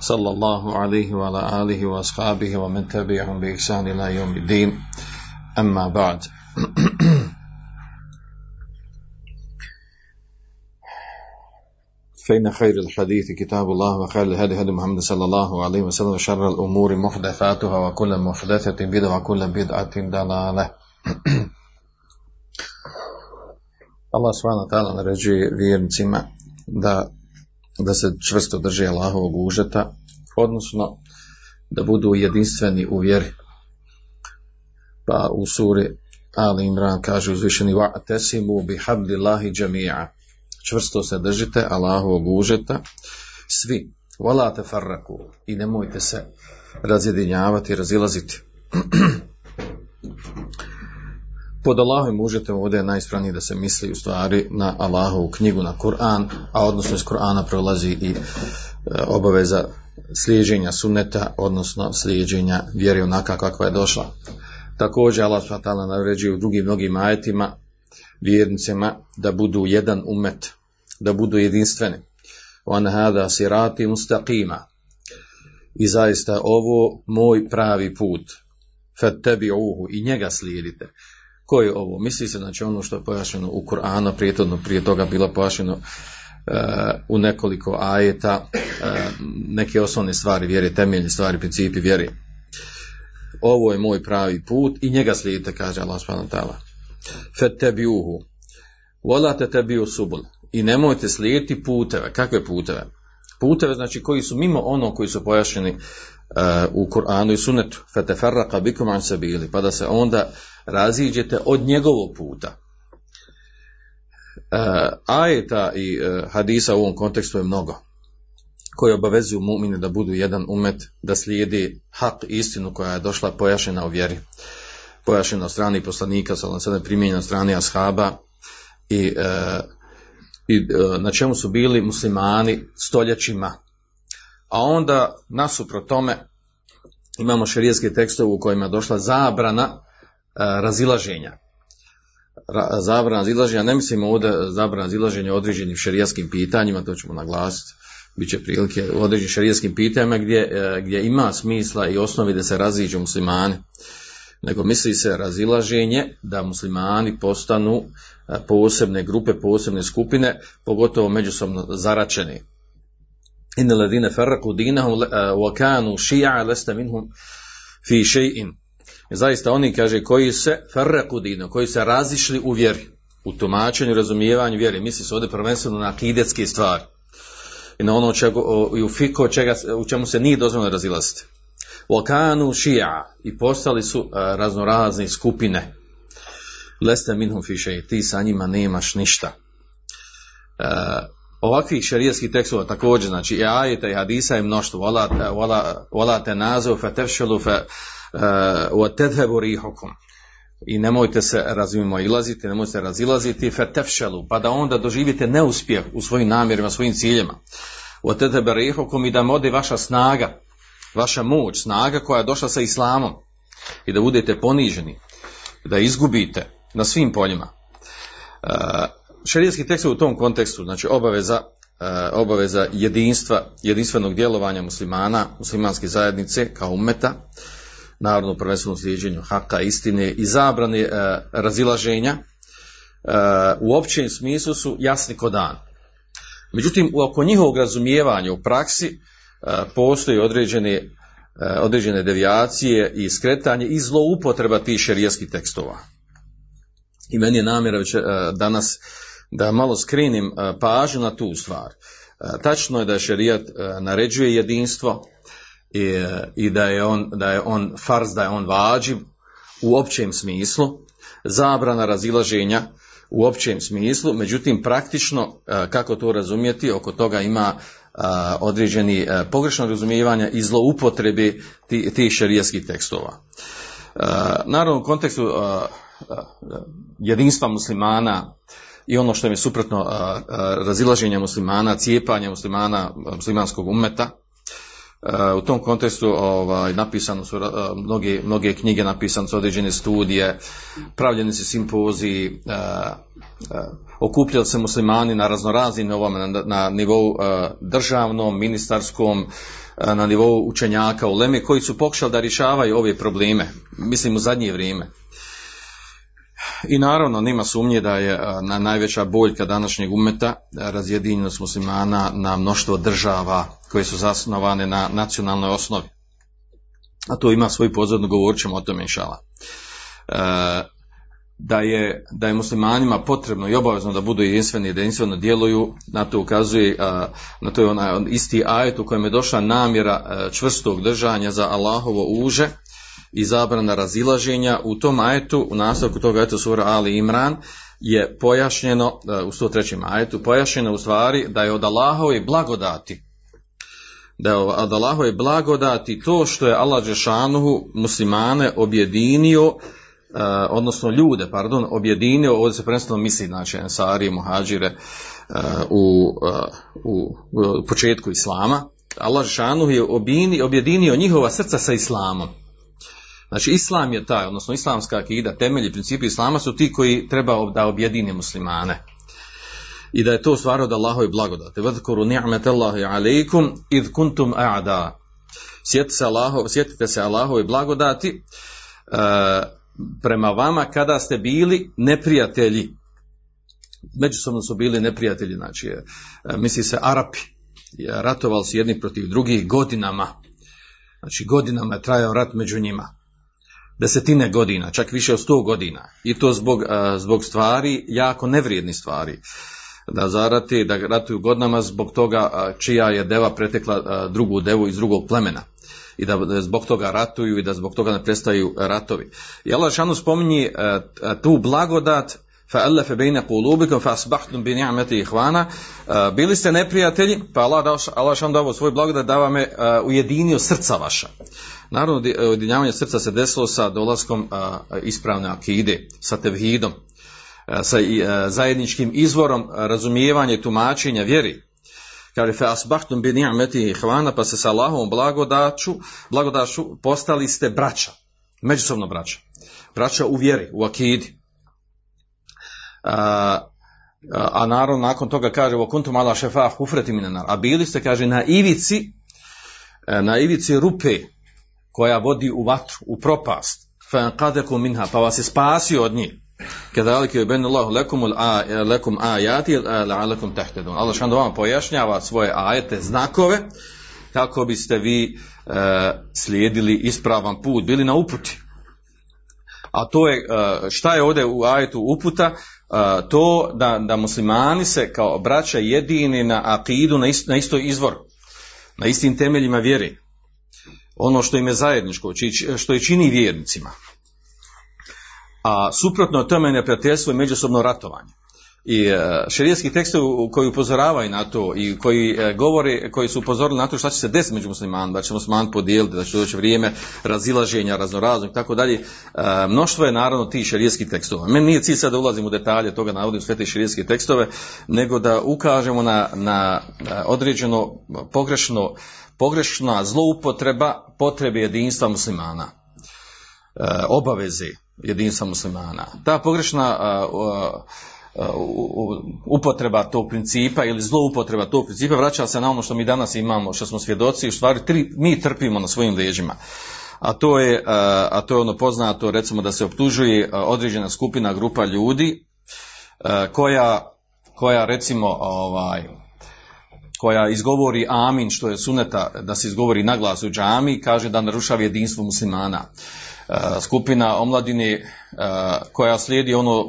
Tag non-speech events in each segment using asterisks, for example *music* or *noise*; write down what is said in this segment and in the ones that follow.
صلى الله عليه وعلى آله وأصحابه ومن تبعهم بإحسان إلى يوم الدين. أما بعد. فإن خير الحديث كتاب الله وخير الهدي هدي محمد صلى الله عليه وسلم وشر الأمور محدثاتها وكل محدثة بدعة وكل بدعة ضلالة. Allah subhanahu wa ta'ala naređuje vjernicima da, da se čvrsto drže Allahovog užeta, odnosno da budu jedinstveni u vjeri. Pa u suri Ali Imran kaže uzvišeni wa'tasimu bi hablillahi jami'a. Čvrsto se držite Allahovog užeta svi. Volate farraku i nemojte se razjedinjavati, razilaziti. *clears throat* Pod Allahovim užetom ovdje je najispravnije da se misli u stvari na Allahovu knjigu, na Kur'an, a odnosno iz Kur'ana prolazi i e, obaveza slijeđenja sunneta, odnosno slijeđenja vjere onaka kakva je došla. Također Allah s.w.t. naređuje u drugim mnogim ajetima vjernicima da budu jedan umet, da budu jedinstveni. On hada sirati mustaqima. I zaista ovo moj pravi put. Fattabi'uhu i njega slijedite. Ko je ovo? Misli se znači ono što je pojašnjeno u Kur'anu, prijetodno prije toga bilo pojašnjeno uh, u nekoliko ajeta, uh, neke osnovne stvari vjere, temeljne stvari, principi vjere. Ovo je moj pravi put i njega slijedite, kaže Allah subhanahu. Fattabi'uhu. Wala tatabi'u subul. I nemojte slijediti puteve. Kakve puteve? Puteve znači koji su mimo ono koji su pojašnjeni u Kur'anu i Sunnetu. Fatefarraqa bikum an sabili. Pa da se onda raziđete od njegovog puta. Uh, ajeta i uh, hadisa u ovom kontekstu je mnogo koji obavezuju mu'mine da budu jedan umet, da slijedi hak istinu koja je došla pojašnjena u vjeri. Pojašnjena od strani poslanika, sada primjenjena od strani ashaba i, i na čemu su bili muslimani stoljećima. A onda nasuprot tome imamo šerijetske tekstove u kojima je došla zabrana razilaženja. Ra, zabrana razilaženja, ne mislimo ovdje zabrana razilaženja određenim šerijatskim pitanjima, to ćemo naglasiti, bit će prilike u određenim šerijatskim pitanjima gdje, gdje ima smisla i osnovi da se raziđu muslimani. Nego misli se razilaženje da muslimani postanu posebne grupe, posebne skupine, pogotovo međusobno zaračeni. Ladine ferraku dinahum wa kanu ši'a lesta minhum fi še'in zaista oni, kaže, koji se ferrekudino, koji se razišli u vjeri, u tumačenju, razumijevanju vjeri, misli se ovdje prvenstveno na akidetske stvari i na ono čego, i u fiko čega, u čemu se nije dozvoljeno razilaziti. Okanu šija i postali su uh, raznorazne skupine. Leste minhum fiše i ti sa njima nemaš ništa. Ovakvih šarijeskih tekstova također, znači i ajeta i hadisa je mnoštvo. Volate, volate naziv, fe tefšelu, fe tedhebu rihokom i nemojte se razumimo ilaziti, nemojte se razilaziti fetefšelu, pa da onda doživite neuspjeh u svojim namjerima, svojim ciljima. U tedhebu rihokom i da mode vaša snaga, vaša moć, snaga koja je došla sa islamom i da budete poniženi, da izgubite na svim poljima. Šarijski tekst u tom kontekstu, znači obaveza obaveza jedinstva, jedinstvenog djelovanja muslimana, muslimanske zajednice kao umeta, narodno prvenstveno slijedženju haka, istine i zabrane e, razilaženja e, u općem smislu su jasni ko dan. Međutim, oko njihovog razumijevanja u praksi e, postoji određene, e, određene devijacije i skretanje i zloupotreba tih šerijskih tekstova. I meni je namjera već e, danas da malo skrinim e, pažnju na tu stvar. E, tačno je da šerijat e, naređuje jedinstvo, i, i da, je on, da je on farz, da je on vađiv u općem smislu, zabrana razilaženja u općem smislu, međutim praktično kako to razumjeti, oko toga ima određeni pogrešno razumijevanja i zloupotrebe tih ti šerijskih tekstova. Naravno u kontekstu jedinstva muslimana i ono što je suprotno razilaženja muslimana, cijepanja muslimana, muslimanskog umeta, u tom kontekstu ovaj, napisano su mnoge, mnoge knjige, napisane su određene studije, pravljeni su simpoziji, okupljali se muslimani na raznoraznim na, na nivou državnom, ministarskom, na nivou učenjaka u Leme koji su pokušali da rješavaju ove probleme, mislim u zadnje vrijeme. I naravno, nema sumnje da je na najveća boljka današnjeg umeta razjedinjenost muslimana na mnoštvo država koje su zasnovane na nacionalnoj osnovi. A to ima svoju pozornu, govorit ćemo o tome inšala. E, da je, da je muslimanima potrebno i obavezno da budu jedinstveni i jedinstveno djeluju, na to ukazuje, na to je onaj isti ajet u kojem je došla namjera čvrstog držanja za Allahovo uže, i zabrana razilaženja u tom ajetu, u nastavku toga ajetu sura Ali Imran, je pojašnjeno, e, u 103. ajetu, pojašnjeno u stvari da je od Allahove blagodati, da je od Allahove blagodati to što je Allah Žešanuhu muslimane objedinio, e, odnosno ljude, pardon, objedinio, ovdje se prvenstveno misli, znači, Ensari, Muhađire, e, u, u, početku Islama, Allah Žešanuhu je objedinio njihova srca sa Islamom. Znači islam je taj, odnosno islamska akida, temelji, principi islama su ti koji treba da objedine muslimane. I da je to stvar od Allahove blagodati. Vadkuru ni'met Allahi alaikum id kuntum a'da. Sjetite se, Allaho, sjetite Allahove blagodati uh, prema vama kada ste bili neprijatelji. Međusobno su bili neprijatelji, znači uh, misli se Arapi. Ratovali su jedni protiv drugih godinama. Znači godinama je trajao rat među njima desetine godina, čak više od sto godina. I to zbog, zbog stvari, jako nevrijednih stvari. Da zarati, da ratuju godinama zbog toga čija je deva pretekla drugu devu iz drugog plemena. I da zbog toga ratuju i da zbog toga ne prestaju ratovi. I Allah šanu spominji tu blagodat فَأَلَّفَ بَيْنَ قُلُوبِكُمْ فَأَصْبَحْتُمْ بِنِعْمَتِ إِخْوَانَ Bili ste neprijatelji, pa Allah, Allah šan dao svoj blagodat da vam je ujedinio srca vaša. Naravno, ujedinjavanje srca se desilo sa dolaskom ispravne akide, sa tevhidom, sa zajedničkim izvorom razumijevanja i tumačenja vjeri. Kaže, fe asbahtum bi ni'meti ihvana, pa se sa Allahom blagodaču, blagodaču postali ste braća, međusobno braća. Braća u vjeri, u akidi. A, naravno nakon toga kaže kuntum ala šefa hufreti minenar. A bili ste, kaže, na ivici, e, na ivici rupe koja vodi u vatru, u propast. Minha, pa vas je spasio od njih. Kedalike je ben Allah lekum, lekum ajati la'alakum tahtedun. Allah šan vam pojašnjava svoje ajete, znakove, kako biste vi e, slijedili ispravan put, bili na uputi. A to je, e, šta je ovdje u ajetu uputa? To da, da muslimani se kao braća jedini na akidu na, ist, na istoj izvor, na istim temeljima vjeri. Ono što im je zajedničko, što je čini vjernicima. A suprotno tome neprijateljstvo i međusobno ratovanje. I e, šerijski tekstovi koji upozoravaju na to i koji e, govore, koji su upozorili na to šta će se desiti među muslimanima, da će musliman podijeliti, da će doći vrijeme razilaženja, raznoraznog i tako dalje. E, mnoštvo je naravno tih šerijskih tekstova. Meni nije cilj sad da ulazim u detalje toga, navodim sve te šerijske tekstove, nego da ukažemo na, na određeno pogrešno, pogrešna zloupotreba potrebe jedinstva muslimana. Obaveze jedinstva muslimana. Ta pogrešna upotreba tog principa ili zloupotreba tog principa vraća se na ono što mi danas imamo, što smo svjedoci, u stvari tri, mi trpimo na svojim leđima. A to, je, a to je ono poznato, recimo da se optužuje određena skupina, grupa ljudi koja, koja recimo ovaj, koja izgovori amin, što je suneta da se izgovori na glas u džami, kaže da narušava jedinstvo muslimana. Skupina omladine e, koja slijedi ono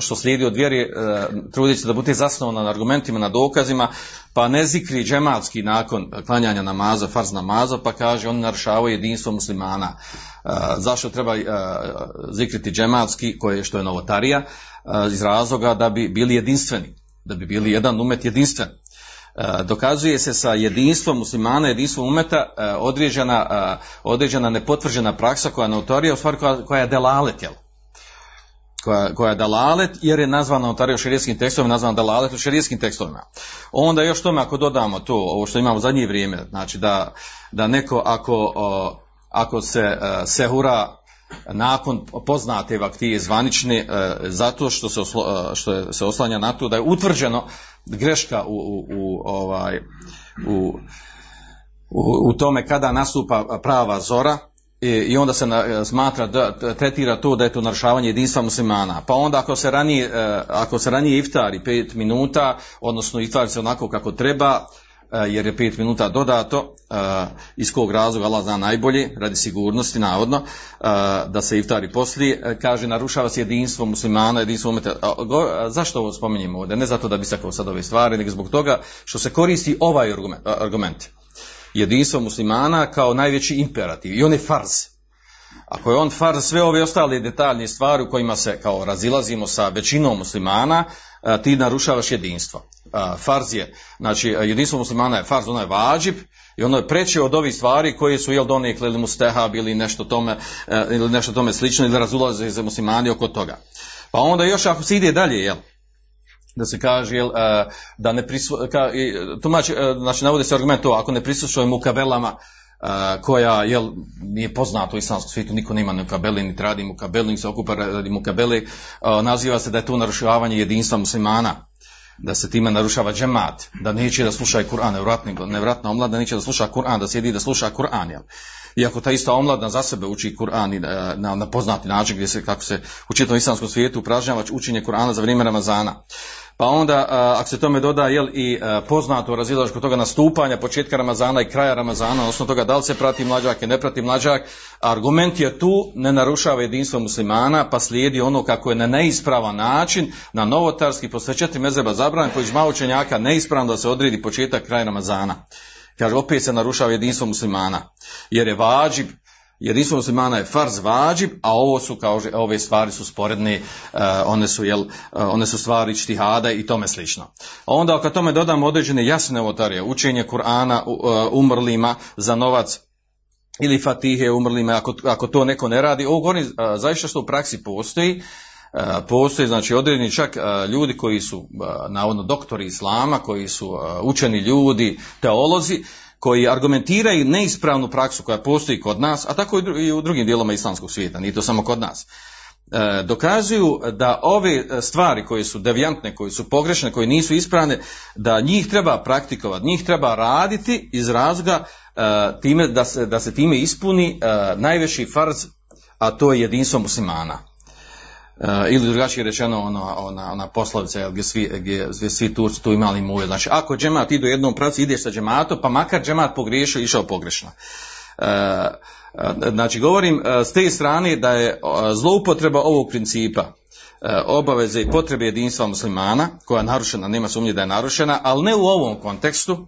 što slijedi od vjeri, trudit se da bude zasnovana na argumentima, na dokazima, pa ne zikri džematski nakon klanjanja namaza, farz namaza, pa kaže oni narušavaju jedinstvo muslimana. Zašto treba zikriti džematski, koje što je novotarija, iz razloga da bi bili jedinstveni, da bi bili jedan umet jedinstven. E, dokazuje se sa jedinstvom muslimana, jedinstvom umeta e, određena, e, određena nepotvrđena praksa koja je notorija, u stvari koja, koja je delalet, jel? koja, koja je dalalet jer je nazvana notarija u širijskim tekstovima, nazvana dalalet u širijskim tekstovima. Onda još tome ako dodamo to, ovo što imamo u zadnje vrijeme, znači da, da neko ako, ako se sehura nakon poznate vaktije zvanične zato što se, oslo, što se oslanja na to da je utvrđeno greška u, u, u ovaj u, u, tome kada nastupa prava zora i, i onda se na, smatra da tretira to da je to narušavanje jedinstva muslimana. Pa onda ako se ranije, e, ako se ranije iftari pet minuta, odnosno iftari se onako kako treba, jer je pet minuta dodato, iz kog razloga Allah zna najbolje, radi sigurnosti navodno, da se iftari poslije, kaže narušava se jedinstvo muslimana, jedinstvo umeta. Zašto ovo spominjemo ovdje? Ne zato da bi sakao sad ove stvari, nego zbog toga što se koristi ovaj argument. Jedinstvo muslimana kao najveći imperativ i on je farz. Ako je on farz, sve ove ostale detaljne stvari u kojima se kao razilazimo sa većinom muslimana, ti narušavaš jedinstvo. Farz je, znači jedinstvo muslimana je farz, ono je vađib i ono je preće od ovih stvari koje su jel donekle ili mustehab ili nešto tome, ili nešto tome slično ili razulaze za muslimani oko toga. Pa onda još ako se ide dalje, jel, da se kaže jel, da ne prisu, ka, znači navodi se argument to, ako ne prisustvujemo u kabelama, koja jel, nije poznato u islamskom svijetu, niko nema mukabeli, niti radi mukabeli, niti se okupa radi mukabeli, naziva se da je to narušavanje jedinstva muslimana, da se time narušava džemat, da neće da sluša Kur'an, nevratna, nevratna omladna neće da sluša Kur'an, da sjedi da sluša Kur'an? Iako ta ista omladna za sebe uči Kur'an na, na poznati način gdje se, kako se u čitavom islamskom svijetu upražnjava učenje Kur'ana za vrijeme Ramazana. Pa onda, ako se tome doda jel, i poznato razilaž kod toga nastupanja početka Ramazana i kraja Ramazana, odnosno toga da li se prati mlađak i ne prati mlađak, argument je tu, ne narušava jedinstvo muslimana, pa slijedi ono kako je na neispravan način, na novotarski, posle četiri mezeba zabran, koji žma učenjaka neispravno da se odredi početak kraja Ramazana. Kaže, opet se narušava jedinstvo muslimana, jer je vađib, jedinstvo muslimana je farz vađib, a ovo su kao ove stvari su sporedne, uh, one su jel, uh, one su stvari čtihada i tome slično. Onda ako tome dodamo određene jasne novotarije, učenje Kur'ana uh, umrlima za novac ili fatihe umrlima, ako, ako to neko ne radi, ovo govorim zaista što u praksi postoji, postoji znači određeni čak ljudi koji su navodno doktori islama, koji su učeni ljudi, teolozi, koji argumentiraju neispravnu praksu koja postoji kod nas, a tako i u drugim dijelama islamskog svijeta, nije to samo kod nas. E, dokazuju da ove stvari koje su devijantne, koje su pogrešne, koje nisu ispravne, da njih treba praktikovati, njih treba raditi iz razloga e, time, da, se, da se time ispuni e, najveći farz, a to je jedinstvo muslimana. Uh, ili drugačije rečeno ona, ona, ona poslovica gdje svi, gdje, gdje svi Turci tu imali muje. Znači ako džemat ide u jednom pravcu ideš sa džematom pa makar džemat pogriješio išao pogrešno. Uh, znači govorim s te strane da je zloupotreba ovog principa obaveze i potrebe jedinstva muslimana koja je narušena, nema sumnje da je narušena, ali ne u ovom kontekstu,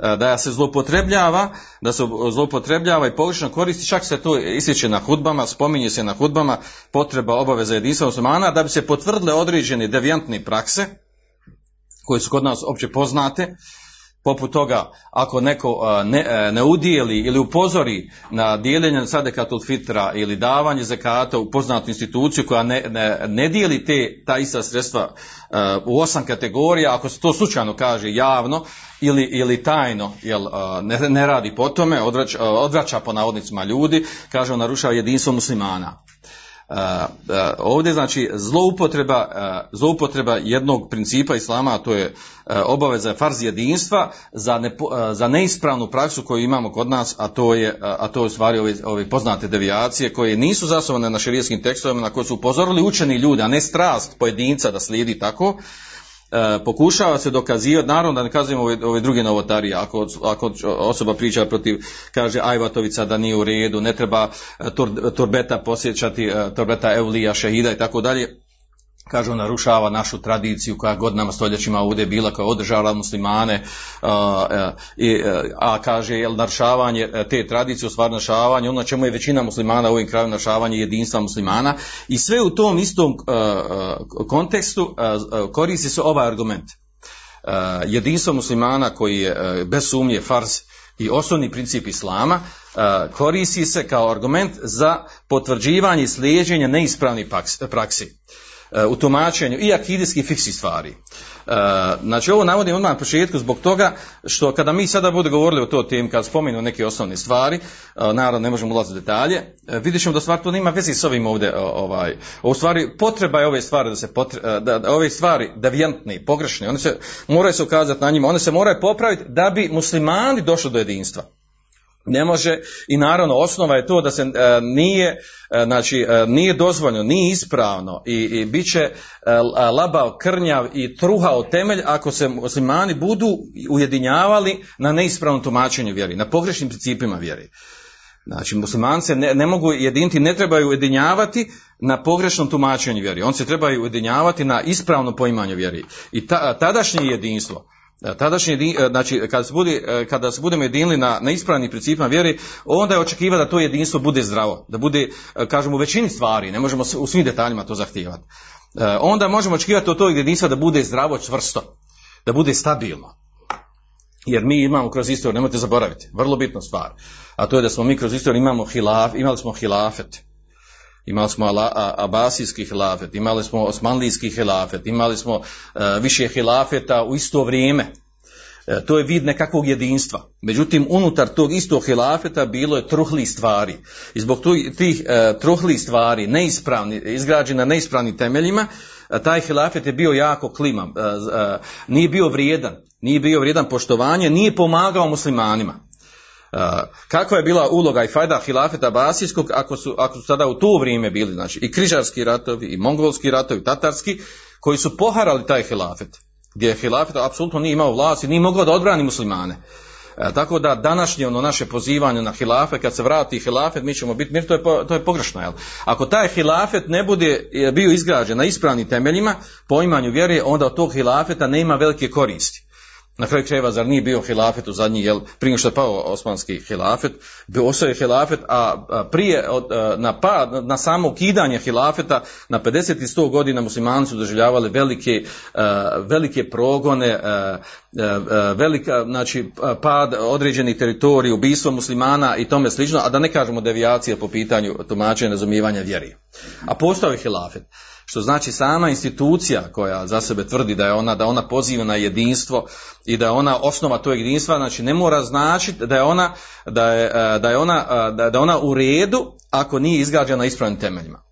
E, da se zloupotrebljava, da se zloupotrebljava i pogrešno koristi, čak se to ističe na hudbama, spominje se na hudbama potreba obaveza jedinstva muslimana, da bi se potvrdile određene devijantne prakse, koje su kod nas opće poznate, poput toga ako neko ne, ne udijeli ili upozori na dijeljenje sadekatul fitra ili davanje zakata u poznatu instituciju koja ne, ne, ne dijeli te, ta ista sredstva u osam kategorija, ako se to slučajno kaže javno ili, ili tajno jel, ne, ne radi po tome, odvraća, odvraća po navodnicima ljudi, kaže on narušava jedinstvo muslimana. Ovdje znači zloupotreba, zloupotreba jednog principa islama, a to je obaveza farz jedinstva za, ne, za neispravnu praksu koju imamo kod nas, a to je, a to je u stvari ove, ove poznate devijacije koje nisu zasnovane na širijskim tekstovima na koje su upozorili učeni ljudi, a ne strast pojedinca da slijedi tako, E, pokušava se dokazivati, naravno da ne kazujemo ove, ove druge novotarije, ako, ako osoba priča protiv, kaže Ajvatovica da nije u redu, ne treba e, tor, torbeta posjećati, e, torbeta Eulija, Šehida i tako dalje, kažu narušava našu tradiciju koja godinama stoljećima ovdje bila koja održala muslimane a, i, a kaže jel narušavanje te tradicije stvar narušavanje ono čemu je većina muslimana u ovim kraju narušavanje jedinstva muslimana. I sve u tom istom a, a, kontekstu koristi se ovaj argument. Jedinstvo muslimana koji je e, bez sumnje fars i osnovni princip islama koristi se kao argument za potvrđivanje i slijeđenje neispravnih praksi u tumačenju i akidijskih fiksi stvari. E, znači ovo navodim odmah na početku zbog toga što kada mi sada bude govorili o to tem, kad spomenu neke osnovne stvari, e, naravno ne možemo ulaziti u detalje, e, vidjet ćemo da stvar to nema veze s ovim ovdje, ovaj, u stvari potreba je ove stvari da se da, da, ove stvari devijantne, pogrešne, one se moraju se ukazati na njima, one se moraju popraviti da bi muslimani došli do jedinstva. Ne može i naravno osnova je to da se e, nije e, znači e, nije dozvoljeno, nije ispravno i, i bit će labao krnjav i truhao temelj ako se muslimani budu ujedinjavali na neispravnom tumačenju vjeri, na pogrešnim principima vjeri. Znači, muslimani se ne, ne, mogu jediniti, ne trebaju ujedinjavati na pogrešnom tumačenju vjeri. On se trebaju ujedinjavati na ispravnom poimanju vjeri. I ta, tadašnje jedinstvo, E, tadašnji, e, znači kada se, bude, e, kada se budemo jedinili na, na ispravnim principima vjeri, onda je očekiva da to jedinstvo bude zdravo, da bude, kažemo, u većini stvari, ne možemo u svim detaljima to zahtijevati. Onda možemo očekivati od tog jedinstva da bude zdravo, čvrsto, da bude stabilno. Jer mi imamo kroz istoriju, nemojte zaboraviti, vrlo bitna stvar, a to je da smo mi kroz istoriju imamo hilaf, imali smo hilafet, Imali smo abasijski hilafet, imali smo osmanlijski hilafet, imali smo e, više hilafeta u isto vrijeme. E, to je vid nekakvog jedinstva. Međutim, unutar tog istog hilafeta bilo je truhli stvari. I zbog tih e, truhli stvari, neispravni, izgrađeni na neispravnim temeljima, taj hilafet je bio jako kliman, nije bio vrijedan, nije bio vrijedan poštovanje, nije pomagao muslimanima. Kakva je bila uloga i fajda hilafeta Basijskog ako su, ako su sada u to vrijeme bili znači, i križarski ratovi i mongolski ratovi, tatarski, koji su poharali taj hilafet, gdje hilafet apsolutno nije imao vlast i nije mogao da odbrani muslimane. E, tako da današnje ono naše pozivanje na hilafet, kad se vrati hilafet, mi ćemo biti mir, to je, to je pogrešno. Jel? Ako taj hilafet ne bude bio izgrađen na ispravnim temeljima, poimanju vjere, onda od tog hilafeta nema velike koristi. Na kraju krajeva, zar nije bio hilafet u zadnji, jel, prije što je pao osmanski hilafet, bio je hilafet, a prije od, na, pa, na samo ukidanje hilafeta, na 50 i 100 godina muslimani su doživljavali velike, velike progone, velika, znači, pad određenih teritorija, ubistvo muslimana i tome slično, a da ne kažemo devijacije po pitanju tumačenja razumijevanja vjeri. A postao je hilafet što znači sama institucija koja za sebe tvrdi da je ona da ona poziva na jedinstvo i da je ona osnova tog jedinstva znači ne mora značiti da je ona da je, e, da je ona e, da je ona u redu ako nije izgrađena na ispravnim temeljima.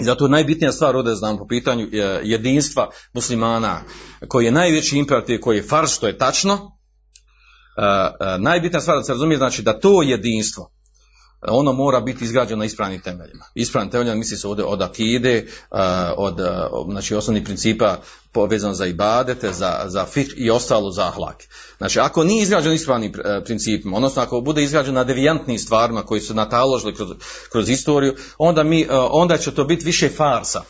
I zato najbitnija stvar ovdje znam po pitanju e, jedinstva muslimana koji je najveći imperativ koji je fars što je tačno. Najbitnija stvar da se razumije znači da to jedinstvo ono mora biti izgrađeno na ispravnim temeljima. Ispravnim temeljima misli se ovdje od akide, od znači, osnovnih principa povezano za ibadete, za, za i ostalo za ahlak. Znači, ako nije izgrađen ispravnim e, principima, odnosno ako bude izgrađen na devijantnim stvarima koji su nataložili kroz, kroz istoriju, onda, mi, onda će to biti više farsa.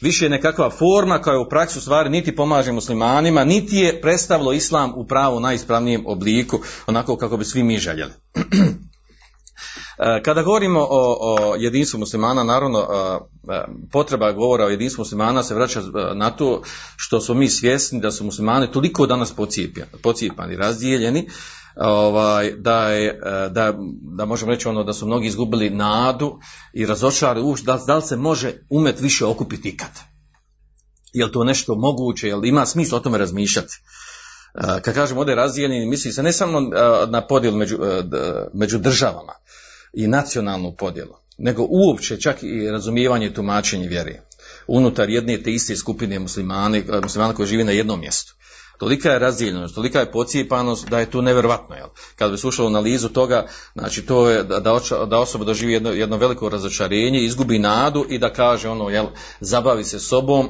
Više nekakva forma koja u praksi u stvari niti pomaže muslimanima, niti je predstavilo islam u pravu najispravnijem obliku, onako kako bi svi mi željeli. *clears throat* E, kada govorimo o, o jedinstvu muslimana, naravno e, e, potreba govora o jedinstvu muslimana se vraća na to što smo mi svjesni da su muslimani toliko danas pocijepani, razdijeljeni, ovaj, da, je, da, da možemo reći ono da su mnogi izgubili nadu i razočarali uš da, da li se može umet više okupiti ikad. Je to nešto moguće, jel ima smisla o tome razmišljati? Kad kažemo ovdje razdijeljeni, misli se ne samo na podjelu među, među državama, i nacionalnu podjelu, nego uopće čak i razumijevanje i tumačenje vjere unutar jedne te iste skupine muslimani, eh, muslimana koji žive na jednom mjestu. Tolika je razdijeljenost, tolika je pocijepanost da je to nevjerojatno. Jel? Kad bi slušao analizu toga, znači to je da, da osoba doživi jedno, jedno veliko razočarenje, izgubi nadu i da kaže ono, jel, zabavi se sobom,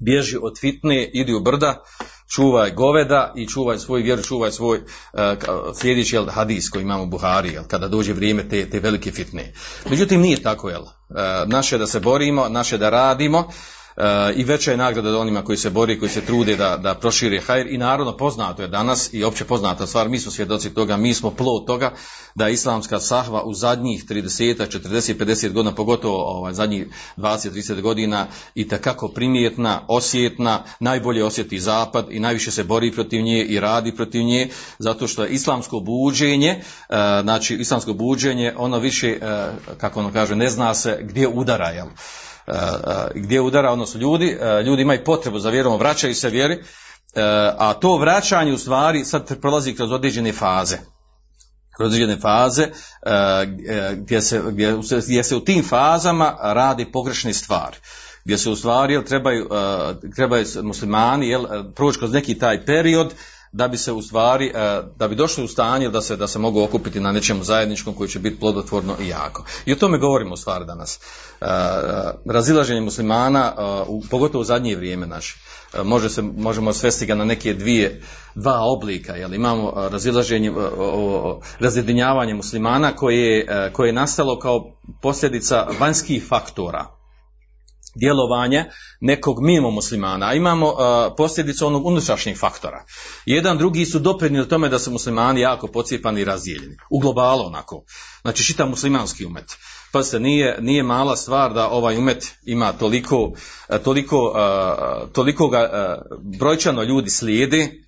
bježi od fitne, idi u brda, čuvaj goveda i čuvaj svoj vjeru, čuvaj svoj uh, sljedeći jel, hadis koji imamo u Buhari, jel, kada dođe vrijeme te, te velike fitne. Međutim, nije tako, jel. Uh, naše da se borimo, naše da radimo, i veća je nagrada onima koji se bori, koji se trude da, da prošire hajr i naravno poznato je danas i opće poznata stvar, mi smo svjedoci toga, mi smo plod toga da islamska sahva u zadnjih 30, 40, 50 godina, pogotovo ovaj, zadnjih 20, 30 godina i takako primjetna, osjetna, najbolje osjeti zapad i najviše se bori protiv nje i radi protiv nje, zato što je islamsko buđenje, e, znači islamsko buđenje, ono više, e, kako ono kaže, ne zna se gdje udara, jel? Gdje udara, odnosno ljudi, ljudi imaju potrebu za vjerom, vraćaju se vjeri, a to vraćanje u stvari sad prolazi kroz određene faze. Kroz određene faze gdje se, gdje, gdje se u tim fazama radi pogrešne stvari gdje se u stvari jel, trebaju, trebaju muslimani jel, proći kroz neki taj period da bi se u stvari, e, da bi došli u stanje da se, da se mogu okupiti na nečemu zajedničkom koji će biti plodotvorno i jako. I o tome govorimo u stvari danas. E, razilaženje muslimana, e, pogotovo u zadnje vrijeme naše, može se, možemo svesti ga na neke dvije, dva oblika, jel imamo razilaženje, razjedinjavanje muslimana koje, koje je nastalo kao posljedica vanjskih faktora, djelovanje nekog mimo muslimana, a imamo uh, posljedicu onog unutrašnjeg faktora. Jedan drugi su doprinijeli tome da su muslimani jako pocijepani i razdijeljeni. U globalu onako. Znači šita muslimanski umet. Pa se nije, nije mala stvar da ovaj umet ima toliko, toliko, uh, toliko ga uh, brojčano ljudi slijedi,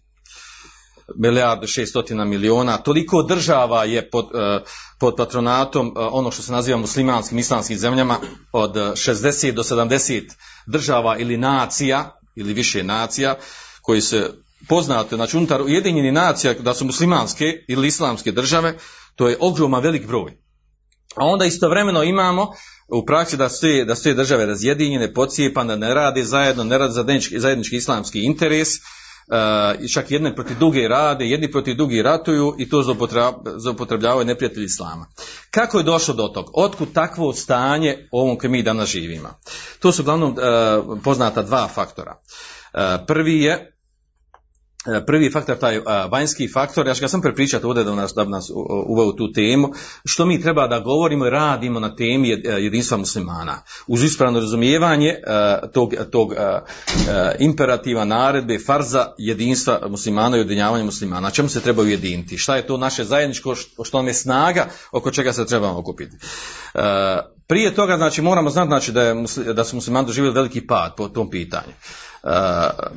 milijardu šestotina miliona, toliko država je pod, e, pod patronatom e, ono što se naziva muslimanskim islamskim zemljama od 60 do 70 država ili nacija ili više nacija koji se poznate, znači unutar ujedinjeni nacija da su muslimanske ili islamske države, to je ogroman velik broj. A onda istovremeno imamo u praksi da su, da su te države razjedinjene, pocijepane, ne rade zajedno, ne rade zajednički, zajednički islamski interes, i čak jedne protiv druge rade, jedni protiv drugi ratuju i to zloupotrebljavaju neprijatelji islama. Kako je došlo do tog? Otkud takvo stanje ovom kojem mi danas živimo? To su uglavnom uh, poznata dva faktora. Uh, prvi je E, prvi faktor, taj e, vanjski faktor, ja ću ga sam prepričati ovdje da nas, da nas uveo tu temu, što mi treba da govorimo i radimo na temi e, jedinstva muslimana. Uz ispravno razumijevanje tog, tog imperativa naredbe, farza jedinstva muslimana i ujedinjavanja muslimana. Na čemu se treba ujediniti? Šta je to naše zajedničko, što nam je snaga oko čega se trebamo okupiti? Prije toga, znači, moramo znati znači, da, je, da su muslimani doživjeli veliki pad po tom pitanju.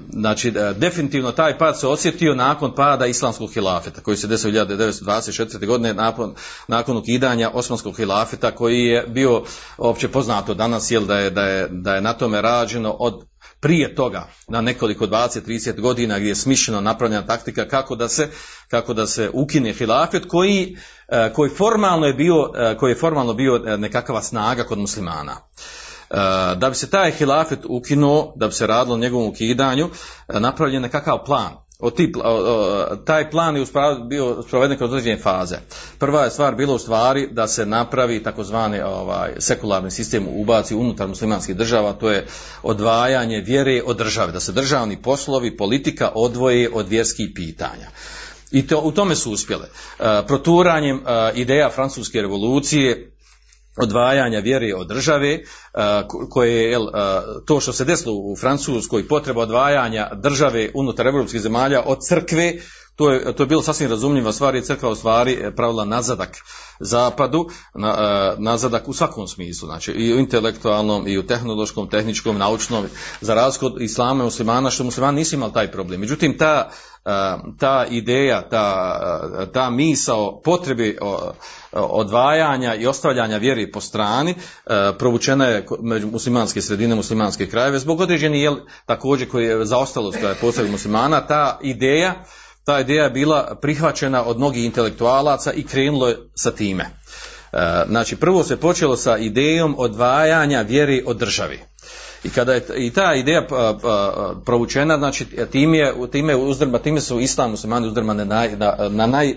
Znači, definitivno taj pad se osjetio nakon pada islamskog hilafeta, koji se desio 1924. godine nakon, nakon ukidanja osmanskog hilafeta, koji je bio opće poznato danas, jel da je, da je, da je na tome rađeno od prije toga na nekoliko 20-30 godina gdje je smišljeno napravljena taktika kako da se, kako da se ukine hilafet koji, koji formalno je bio, koji je formalno bio nekakva snaga kod muslimana. Da bi se taj hilafet ukinuo, da bi se radilo o njegovom ukidanju, napravljen nekakav plan. O tip, o, o, taj plan je bio sproveden kroz određene faze. Prva je stvar bila u stvari da se napravi takozvani ovaj, sekularni sistem ubaci unutar muslimanskih država, to je odvajanje vjere od države, da se državni poslovi, politika odvoje od vjerskih pitanja. I to, u tome su uspjele. E, proturanjem ideja francuske revolucije, odvajanja vjere od države, koje je to što se desilo u Francuskoj, potreba odvajanja države unutar evropskih zemalja od crkve, to je, to je bilo sasvim razumljiva stvar i crkva u stvari e, pravila nazadak zapadu, na, e, nazadak u svakom smislu, znači i u intelektualnom, i u tehnološkom, tehničkom, naučnom, za razliku od islama i muslimana, što muslimani nisu imali taj problem. Međutim, ta, e, ta ideja, ta, ta misao potrebi odvajanja i ostavljanja vjeri po strani provučena je među muslimanske sredine, muslimanske krajeve, zbog određenih, također koji je zaostalost koja je postavila muslimana, ta ideja ta ideja je bila prihvaćena od mnogih intelektualaca i krenulo je sa time. E, znači, prvo se počelo sa idejom odvajanja vjeri od državi. I kada je i ta ideja provučena, znači time je, time uzdrma, time su islam muslimani uzdrmane na, na, na, naj,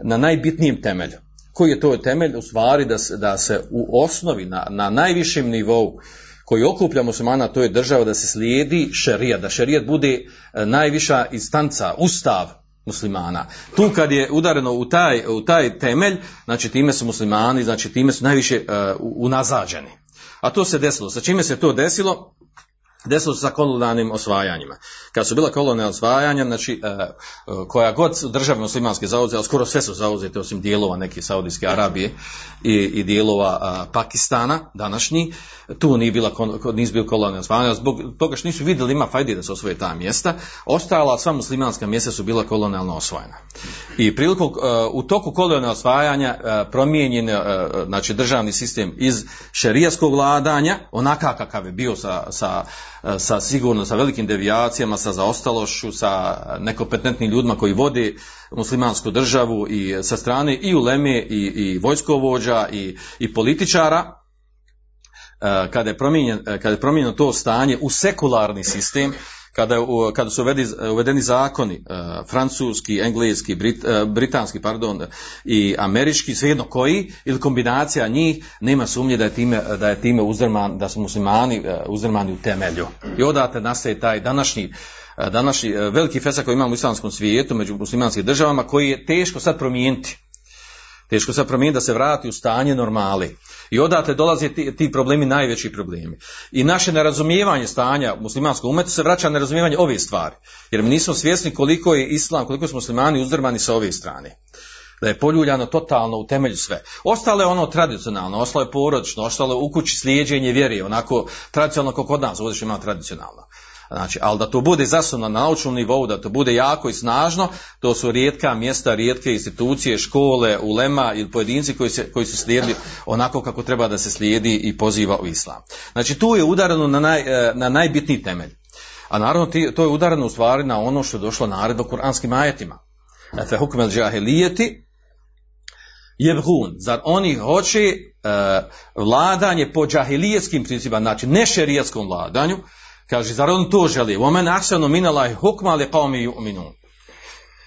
na najbitnijem temelju. Koji je to temelj? U stvari da se, da se u osnovi, na, na najvišem nivou, koji okuplja muslimana, to je država da se slijedi šerijat, da šerijat bude e, najviša instanca, ustav muslimana. Tu kad je udareno u taj, u taj temelj, znači time su muslimani, znači time su najviše uh, unazađeni. A to se desilo. Sa čime se to desilo? Desilo se sa kolonijalnim osvajanjima. Kad su bila kolonijalna osvajanja, znači e, e, koja god države muslimanske zauzete, ali skoro sve su zauzete osim dijelova neke Saudijske Arabije i, i dijelova a, Pakistana današnji, tu nije bila nisu bili kolonijalne osvajanja, zbog toga što nisu vidjeli ima fajde da se osvoje ta mjesta, ostala sva muslimanska mjesta su bila kolonijalno osvojena. I priliku, e, u toku kolonijalnog osvajanja e, promijenjen je e, znači državni sistem iz šerijskog vladanja, onakav kakav je bio sa, sa sa sigurno sa velikim devijacijama, sa zaostalošću, sa nekompetentnim ljudima koji vode muslimansku državu i sa strane i uleme i, i vojskovođa i, i političara, e, kada je, e, kada je promijenjeno to stanje u sekularni sistem, kada, kada su uvedeni zakoni, e, francuski, engleski, brit, e, britanski, pardon, i američki, svejedno koji, ili kombinacija njih, nema sumnje da je time, da je time uzdrman, da su muslimani e, uzdrmani u temelju. I odate nastaje taj današnji današnji veliki fesak koji imamo u islamskom svijetu među muslimanskim državama koji je teško sad promijeniti. Teško sad promijeniti da se vrati u stanje normali. I odatle dolaze ti, ti problemi, najveći problemi. I naše nerazumijevanje stanja muslimanskog umeta se vraća na nerazumijevanje ove stvari. Jer mi nismo svjesni koliko je islam, koliko su muslimani uzdrmani sa ove strane. Da je poljuljano totalno u temelju sve. Ostalo je ono tradicionalno, ostalo je porodično, ostalo je u kući slijeđenje vjere, onako tradicionalno kako kod nas, ovdje ima tradicionalno. Znači, ali da to bude zasnovno na naučnom nivou, da to bude jako i snažno, to su rijetka mjesta, rijetke institucije, škole, ulema ili pojedinci koji, se, koji su slijedili onako kako treba da se slijedi i poziva u islam. Znači, tu je udareno na, naj, e, na najbitniji temelj. A naravno, to je udareno u stvari na ono što je došlo naredba kuranskim ajetima. Fe hukmel džahelijeti jebhun. Zar oni hoće e, vladanje po džahilijetskim principima, znači ne šerijetskom vladanju, Kaže, zar on to želi? Omen ahsanu minalahi hukma li qawmi yu'minun.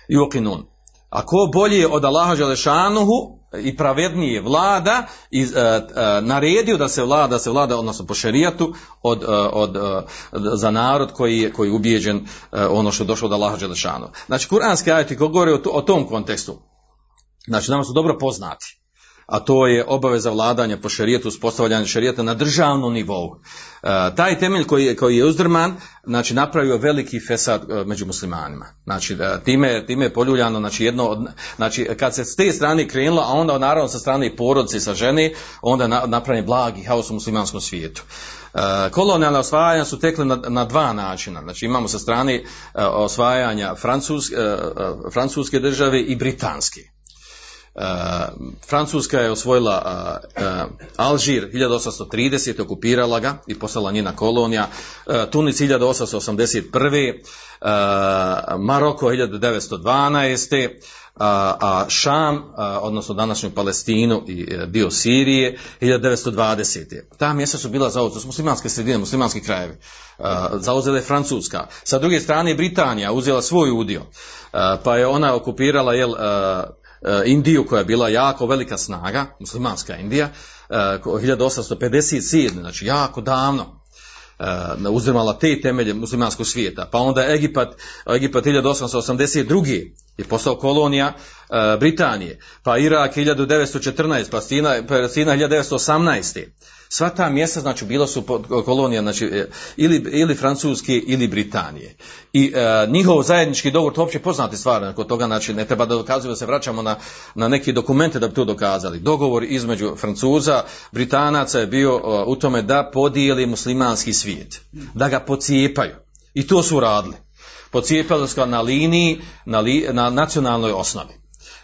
Yuqinun. A ko bolje od Allaha Đelešanuhu i pravednije vlada i uh, uh, naredio da se vlada, da se vlada odnosno po šerijatu od, uh, od, za narod koji je, koji je ubijeđen ono što je došlo od Allaha Đelešanuhu. Znači, kuranski ajeti koji govore o, o tom kontekstu, znači nama su dobro poznati a to je obaveza vladanja po šerijetu, uspostavljanje šerijeta na državnom nivou. E, taj temelj koji je, koji je uzdrman, znači napravio veliki fesad e, među muslimanima. Znači da, time, time je poljuljano, znači jedno od, znači kad se s te strane krenulo, a onda naravno sa strane porodice sa žene, onda na, napravljen blagi haos u muslimanskom svijetu. E, kolonijalne osvajanja su tekle na, na dva načina. Znači imamo sa strane e, osvajanja francuske, e, francuske države i britanske. Francuska je osvojila Alžir 1830. okupirala ga i postala njena kolonija. Tunis 1881. Maroko 1912. a Šam, odnosno današnju Palestinu i dio Sirije 1920. Ta mjesta su bila zauzeta, su muslimanske sredine, muslimanski krajevi. Zauzela je Francuska. Sa druge strane Britanija uzela svoj udio. Pa je ona okupirala jel, Indiju koja je bila jako velika snaga, muslimanska Indija, 1857. znači jako davno uzdrmala te temelje muslimanskog svijeta. Pa onda Egipat, Egipat 1882. je postao kolonija Britanije. Pa Irak 1914, Palestina, Palestina 1918. Sva ta mjesta, znači, bila su kolonija, znači, ili, ili Francuske ili Britanije. I e, njihov zajednički dogovor, to uopće poznate stvari, nakon toga, znači, ne treba da dokazujemo da se vraćamo na, na neki dokumente da bi to dokazali. Dogovor između Francuza, Britanaca je bio o, u tome da podijeli muslimanski svijet, da ga pocijepaju. I to su radili. Ga na liniji, na, li, na nacionalnoj osnovi.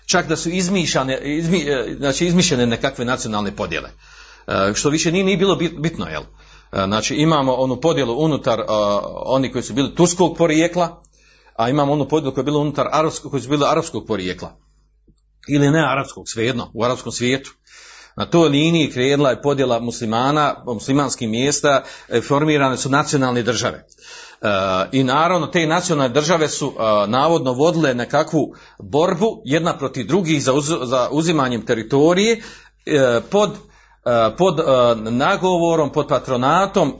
Čak da su izmišljane, izmi, znači izmišljene nekakve nacionalne podjele što više nije, nije bilo bitno, jel? Znači imamo onu podjelu unutar uh, oni koji su bili turskog porijekla, a imamo onu podjelu koja je bila unutar arapskog, koji su bili arapskog porijekla. Ili ne arapskog, svejedno, u arapskom svijetu. Na toj liniji krenula je podjela muslimana, muslimanskih mjesta, formirane su nacionalne države. I naravno te nacionalne države su navodno vodile nekakvu borbu jedna protiv drugih za, uz, za uzimanjem teritorije uh, pod pod nagovorom, pod patronatom,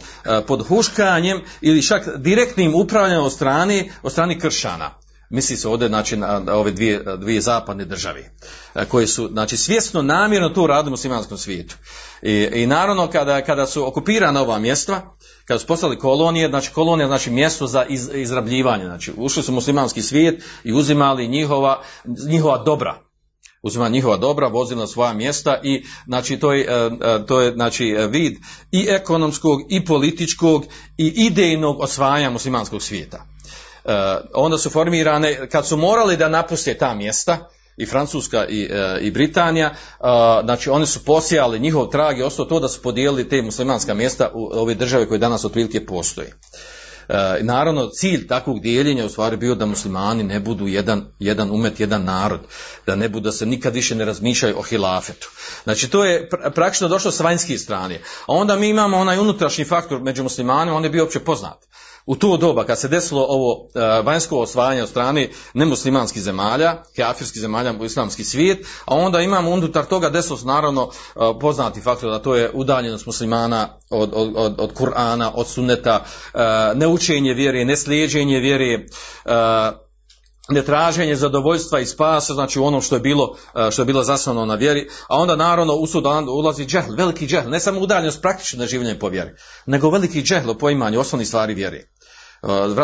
pod huškanjem ili čak direktnim upravljanjem od strane, od strane kršana. Misli se ovdje znači, na ove dvije, dvije zapadne države, koje su znači, svjesno namjerno to radili u muslimanskom svijetu. I, i naravno kada, kada su okupirana ova mjesta, kada su postali kolonije, znači kolonija znači mjesto za iz, izrabljivanje, znači ušli su u muslimanski svijet i uzimali njihova, njihova dobra, uzima njihova dobra, vozili na svoja mjesta i znači to je, to je znači vid i ekonomskog i političkog i idejnog osvajanja muslimanskog svijeta. Onda su formirane, kad su morali da napuste ta mjesta, i Francuska i, i Britanija, znači oni su posijali njihov trag i ostao to da su podijelili te muslimanska mjesta u ove države koje danas otprilike postoje. Naravno, cilj takvog dijeljenja u stvari bio da muslimani ne budu jedan, jedan umet, jedan narod, da ne budu, da se nikad više ne razmišljaju o hilafetu. Znači, to je praktično došlo s vanjske strane. A onda mi imamo onaj unutrašnji faktor među muslimanima, on je bio opće poznat u to doba kad se desilo ovo e, vanjsko osvajanje od strane nemuslimanskih zemalja, kafirskih zemalja u islamski svijet, a onda imamo unutar toga desilo se naravno e, poznati faktor da to je udaljenost muslimana od, od, od, od Kur'ana, od sunneta, e, neučenje vjere, neslijeđenje vjere, netraženje zadovoljstva i spasa, znači u ono što je bilo, što je bilo zasnovano na vjeri, a onda naravno u sud ulazi džehl, veliki džehl, ne samo udaljenost praktično življenje po vjeri, nego veliki džehl u poimanju osnovnih stvari vjeri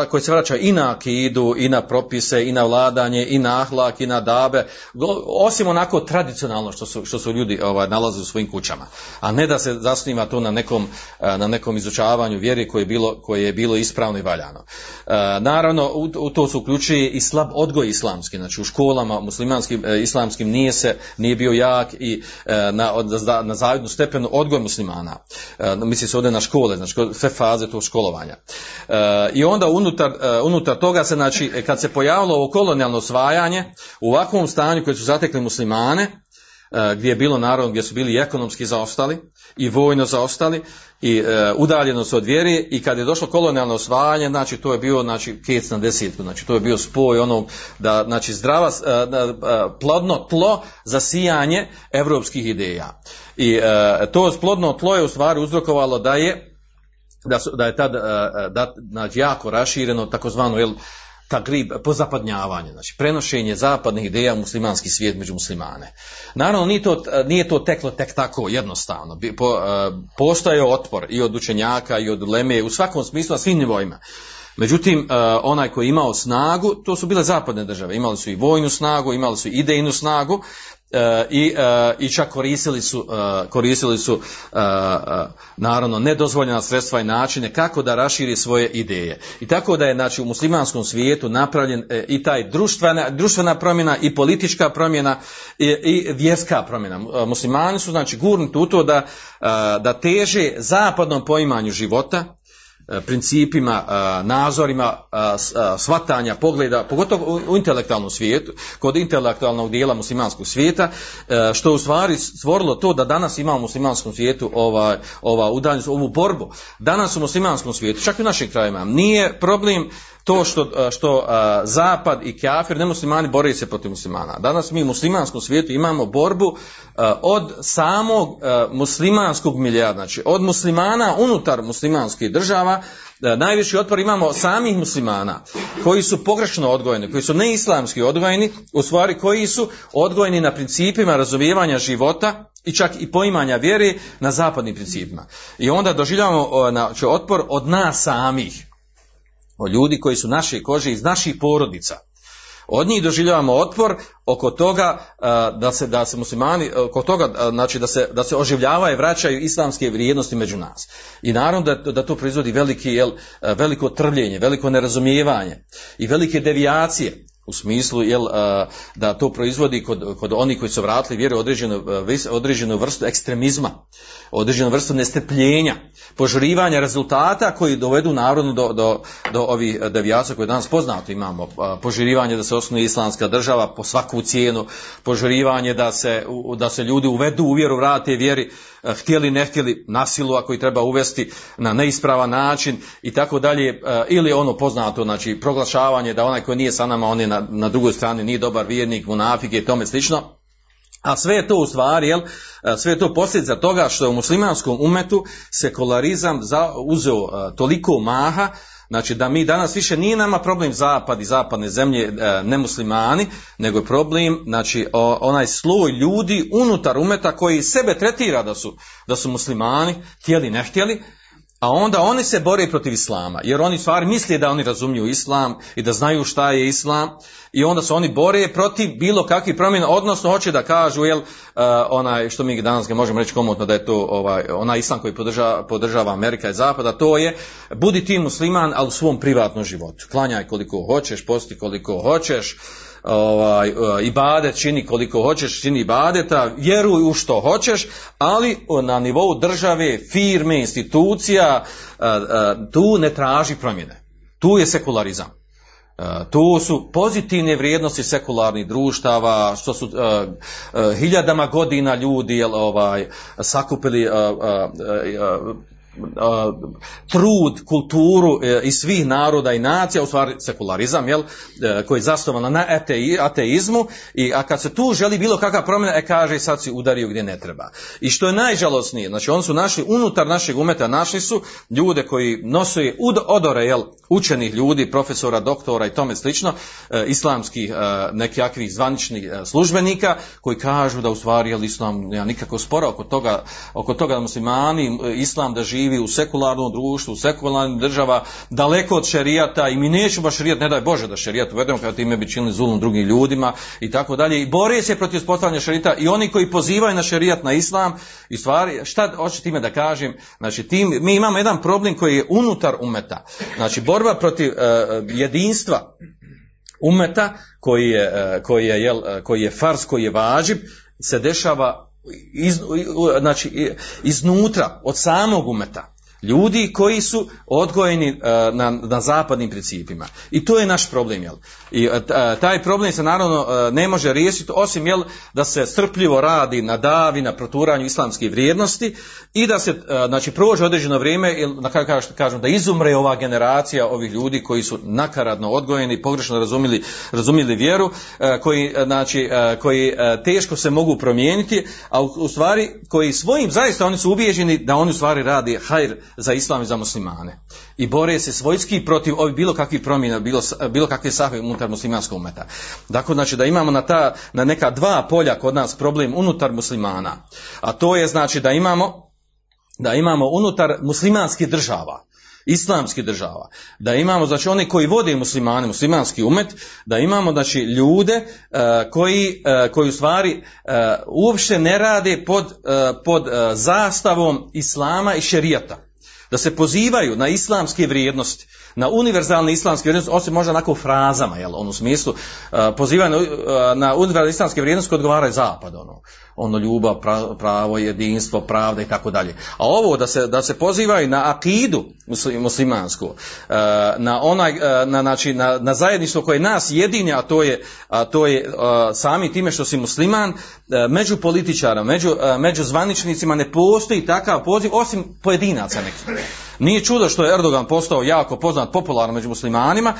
koji se vraća i na akidu, i na propise, i na vladanje, i na ahlak, i na dabe, osim onako tradicionalno što su, što su ljudi ovaj, nalaze u svojim kućama, a ne da se zasniva to na nekom, na nekom izučavanju vjeri koje je bilo, koje je bilo ispravno i valjano. Naravno, u, to se uključuje i slab odgoj islamski, znači u školama muslimanskim, islamskim nije se, nije bio jak i na, na, zavidnu stepenu odgoj muslimana. Misli se ovdje na škole, znači sve faze tog školovanja. I onda unutar, uh, unutar toga se, znači, kad se pojavilo ovo kolonijalno osvajanje, u ovakvom stanju koji su zatekli muslimane, uh, gdje je bilo narod, gdje su bili ekonomski zaostali i vojno zaostali i uh, udaljeno su od vjere i kad je došlo kolonijalno osvajanje, znači to je bio znači kec na desetku, znači to je bio spoj onog da znači zdrava plodno tlo za sijanje europskih ideja. I uh, to plodno tlo je u stvari uzrokovalo da je da, su, da je tad da, znači, jako rašireno takozvano jel, tagrib, pozapadnjavanje, znači prenošenje zapadnih ideja u muslimanski svijet među muslimane. Naravno, nije to, nije to teklo tek tako jednostavno. Po, postoje otpor i od učenjaka i od leme, u svakom smislu, na svim nivoima. Međutim, onaj koji je imao snagu, to su bile zapadne države. Imali su i vojnu snagu, imali su i idejnu snagu, E, i, e, i čak koristili su, e, koristili su naravno nedozvoljena sredstva i načine kako da raširi svoje ideje. I tako da je znači, u muslimanskom svijetu napravljen i taj društvena, društvena promjena i politička promjena i, i vjerska promjena. Muslimani su znači gurnuti u to da, da teže zapadnom poimanju života, principima, e, nazorima, e, svatanja, pogleda, pogotovo u intelektualnom svijetu, kod intelektualnog dijela muslimanskog svijeta, što u stvari stvorilo to da danas imamo u muslimanskom svijetu ova, ova udaljenost, ovu borbu. Danas u muslimanskom svijetu, čak i u našim krajima, nije problem to što, što zapad i kafir, nemuslimani bore se protiv muslimana. Danas mi u muslimanskom svijetu imamo borbu od samog muslimanskog milijarda, znači od muslimana unutar muslimanskih država, najviši otpor imamo samih muslimana koji su pogrešno odgojeni, koji su neislamski odgojeni, u stvari koji su odgojeni na principima razumijevanja života i čak i poimanja vjere na zapadnim principima. I onda doživljavamo znači, otpor od nas samih o ljudi koji su naše kože iz naših porodica. Od njih doživljavamo otpor oko toga da se da se muslimani oko toga znači da se da se oživljavaju i vraćaju islamske vrijednosti među nas. I naravno da da to proizvodi veliki jel, veliko trvljenje, veliko nerazumijevanje i velike devijacije u smislu jel, da to proizvodi kod, kod onih koji su vratili vjeru određenu, određenu vrstu ekstremizma, određenu vrstu nestrpljenja, požurivanja rezultata koji dovedu narodu do, do, do ovih devijaca koje danas poznato imamo. Požurivanje da se osnuje islamska država po svaku cijenu, požurivanje da se, da se ljudi uvedu u vjeru, vrate vjeri, htjeli ne htjeli nasilu ako ih treba uvesti na neispravan način i tako dalje ili ono poznato znači proglašavanje da onaj koji nije sa nama on je na, na drugoj strani nije dobar vjernik, munafik i tome slično. A sve je to u stvari, jel, sve je to posljedica toga što je u muslimanskom umetu sekularizam za, uzeo toliko maha Znači da mi danas više nije nama problem zapad i zapadne zemlje e, nemuslimani, nego je problem znači onaj sloj ljudi unutar umeta koji sebe tretira da su, da su muslimani, htjeli ne htjeli, a onda oni se bore protiv islama, jer oni stvari misle da oni razumiju islam i da znaju šta je islam i onda se oni bore protiv bilo kakvih promjena, odnosno hoće da kažu, jel, uh, onaj što mi danas ga možemo reći komotno da je to ovaj, onaj islam koji podržava, podržava Amerika i Zapada, to je budi ti musliman, ali u svom privatnom životu. Klanjaj koliko hoćeš, posti koliko hoćeš, ovaj, ibadet čini koliko hoćeš, čini ibadeta, vjeruj u što hoćeš, ali na nivou države, firme, institucija, tu ne traži promjene. Tu je sekularizam. Tu su pozitivne vrijednosti sekularnih društava, što su hiljadama godina ljudi ovaj, sakupili trud, kulturu e, i svih naroda i nacija, u stvari sekularizam, jel, e, koji je zasnovan na ateizmu, i, a kad se tu želi bilo kakva promjena, e kaže sad si udario gdje ne treba. I što je najžalosnije, znači oni su našli unutar našeg umeta, našli su ljude koji nosuje odore, jel, učenih ljudi, profesora, doktora i tome slično, e, islamskih nekakvih zvaničnih službenika, koji kažu da u stvari, jel, islam nema nikako spora oko toga, oko toga da muslimani, islam da živi živi u sekularnom društvu, u sekularnim država, daleko od šerijata i mi nećemo šerijat, ne daj Bože da šerijat uvedemo kada time bi činili zulum drugim ljudima i tako dalje. I bore se protiv uspostavljanja šerijata i oni koji pozivaju na šerijat, na islam i stvari, šta hoće time da kažem? Znači, tim, mi imamo jedan problem koji je unutar umeta. Znači, borba protiv uh, jedinstva umeta koji je, uh, koji je, jel, uh, koji je fars, koji je važiv, se dešava iz, znači, iznutra, od samog umeta. Ljudi koji su odgojeni uh, na, na zapadnim principima. I to je naš problem, jel? I uh, taj problem se naravno ne može riješiti osim, jel, da se strpljivo radi na davi, na proturanju islamske vrijednosti i da se, znači, prođe određeno vrijeme, jel, na kraju kažem, da izumre ova generacija ovih ljudi koji su nakaradno odgojeni, pogrešno razumili, razumili vjeru, koji, znači, koji teško se mogu promijeniti, a u, u stvari koji svojim, zaista oni su ubijeđeni da oni u stvari radi hajr za islam i za muslimane. I bore se svojski protiv ovih bilo kakvih promjena, bilo, bilo kakve sahve unutar muslimanskog umeta. Dakle, znači da imamo na, ta, na neka dva polja kod nas problem unutar muslimana. A to je znači da imamo da imamo unutar muslimanskih država, islamskih država, da imamo znači oni koji vode muslimane, muslimanski umet, da imamo znači ljude uh, koji, uh, koji u stvari uh, uopšte ne rade pod, pod zastavom islama i šerijata da se pozivaju na islamske vrijednosti, na univerzalne islamske vrijednosti, osim možda onako frazama, jel, ono u smislu, uh, pozivaju uh, na univerzalne islamske vrijednosti koje odgovaraju zapad, ono, ono ljubav, pravo, jedinstvo, pravda i tako dalje. A ovo da se, da se pozivaju na akidu muslimansku, uh, na onaj, na, znači, na, na zajedništvo koje nas jedinja, a to je, a to je sami time što si musliman, među političara, među, među zvaničnicima ne postoji takav poziv, osim pojedinaca nekih. Nije čudo što je Erdogan postao jako poznat, popularan među muslimanima,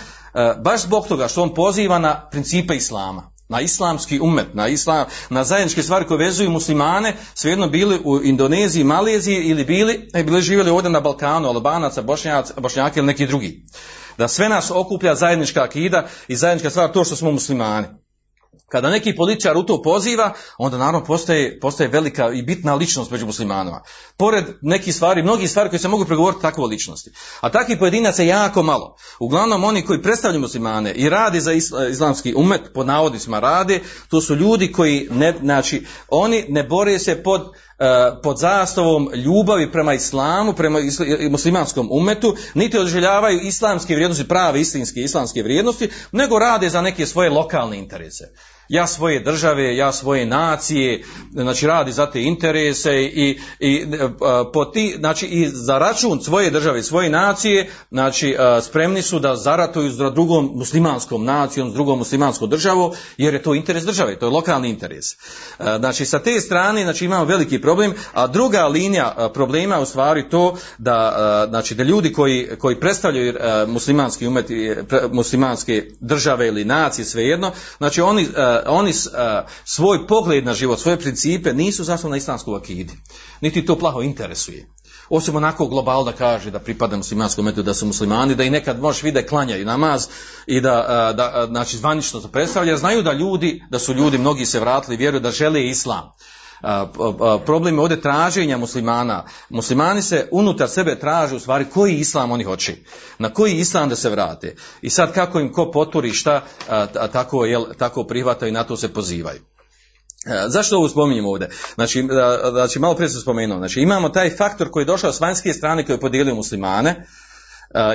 baš zbog toga što on poziva na principe islama na islamski umet, na, islam, na zajedničke stvari koje vezuju muslimane, svejedno bili u Indoneziji, Maleziji ili bili, ne bili živjeli ovdje na Balkanu, Albanaca, Bošnjaka ili neki drugi. Da sve nas okuplja zajednička akida i zajednička stvar to što smo muslimani. Kada neki političar u to poziva, onda naravno postaje, postaje velika i bitna ličnost među muslimanima. Pored nekih stvari, mnogih stvari koje se mogu pregovoriti takve ličnosti. A takvih pojedinaca je jako malo. Uglavnom oni koji predstavljaju muslimane i radi za islamski umet, pod navodicima rade, to su ljudi koji, ne, znači, oni ne bore se pod pod zastavom ljubavi prema islamu, prema muslimanskom umetu, niti odželjavaju islamske vrijednosti, prave istinske islamske vrijednosti, nego rade za neke svoje lokalne interese ja svoje države, ja svoje nacije, znači radi za te interese i, i po ti, znači i za račun svoje države, svoje nacije, znači spremni su da zaratuju s drugom muslimanskom nacijom, s drugom muslimanskom državom, jer je to interes države, to je lokalni interes. Znači sa te strane, znači imamo veliki problem, a druga linija problema u stvari to da, znači da ljudi koji, koji predstavljaju muslimanski umet, muslimanske države ili nacije, svejedno, znači oni oni a, svoj pogled na život, svoje principe nisu zasnovani na islamskoj akidi. Niti to plaho interesuje. Osim onako global da kaže da pripada muslimanskom metodu, da su muslimani, da i nekad možeš vidjeti klanjaju namaz i da, a, da a, znači zvanično to predstavlja, znaju da ljudi, da su ljudi, mnogi se vratili, vjeruju da žele islam. Problem je ovdje traženja muslimana. Muslimani se unutar sebe traže u stvari koji islam oni hoće. Na koji islam da se vrate. I sad kako im ko poturi šta, tako, jel, tako prihvataju i na to se pozivaju. Zašto ovo spominjem ovdje? Znači, znači malo prije sam spomenuo, znači imamo taj faktor koji je došao s vanjske strane koji je podijelio muslimane,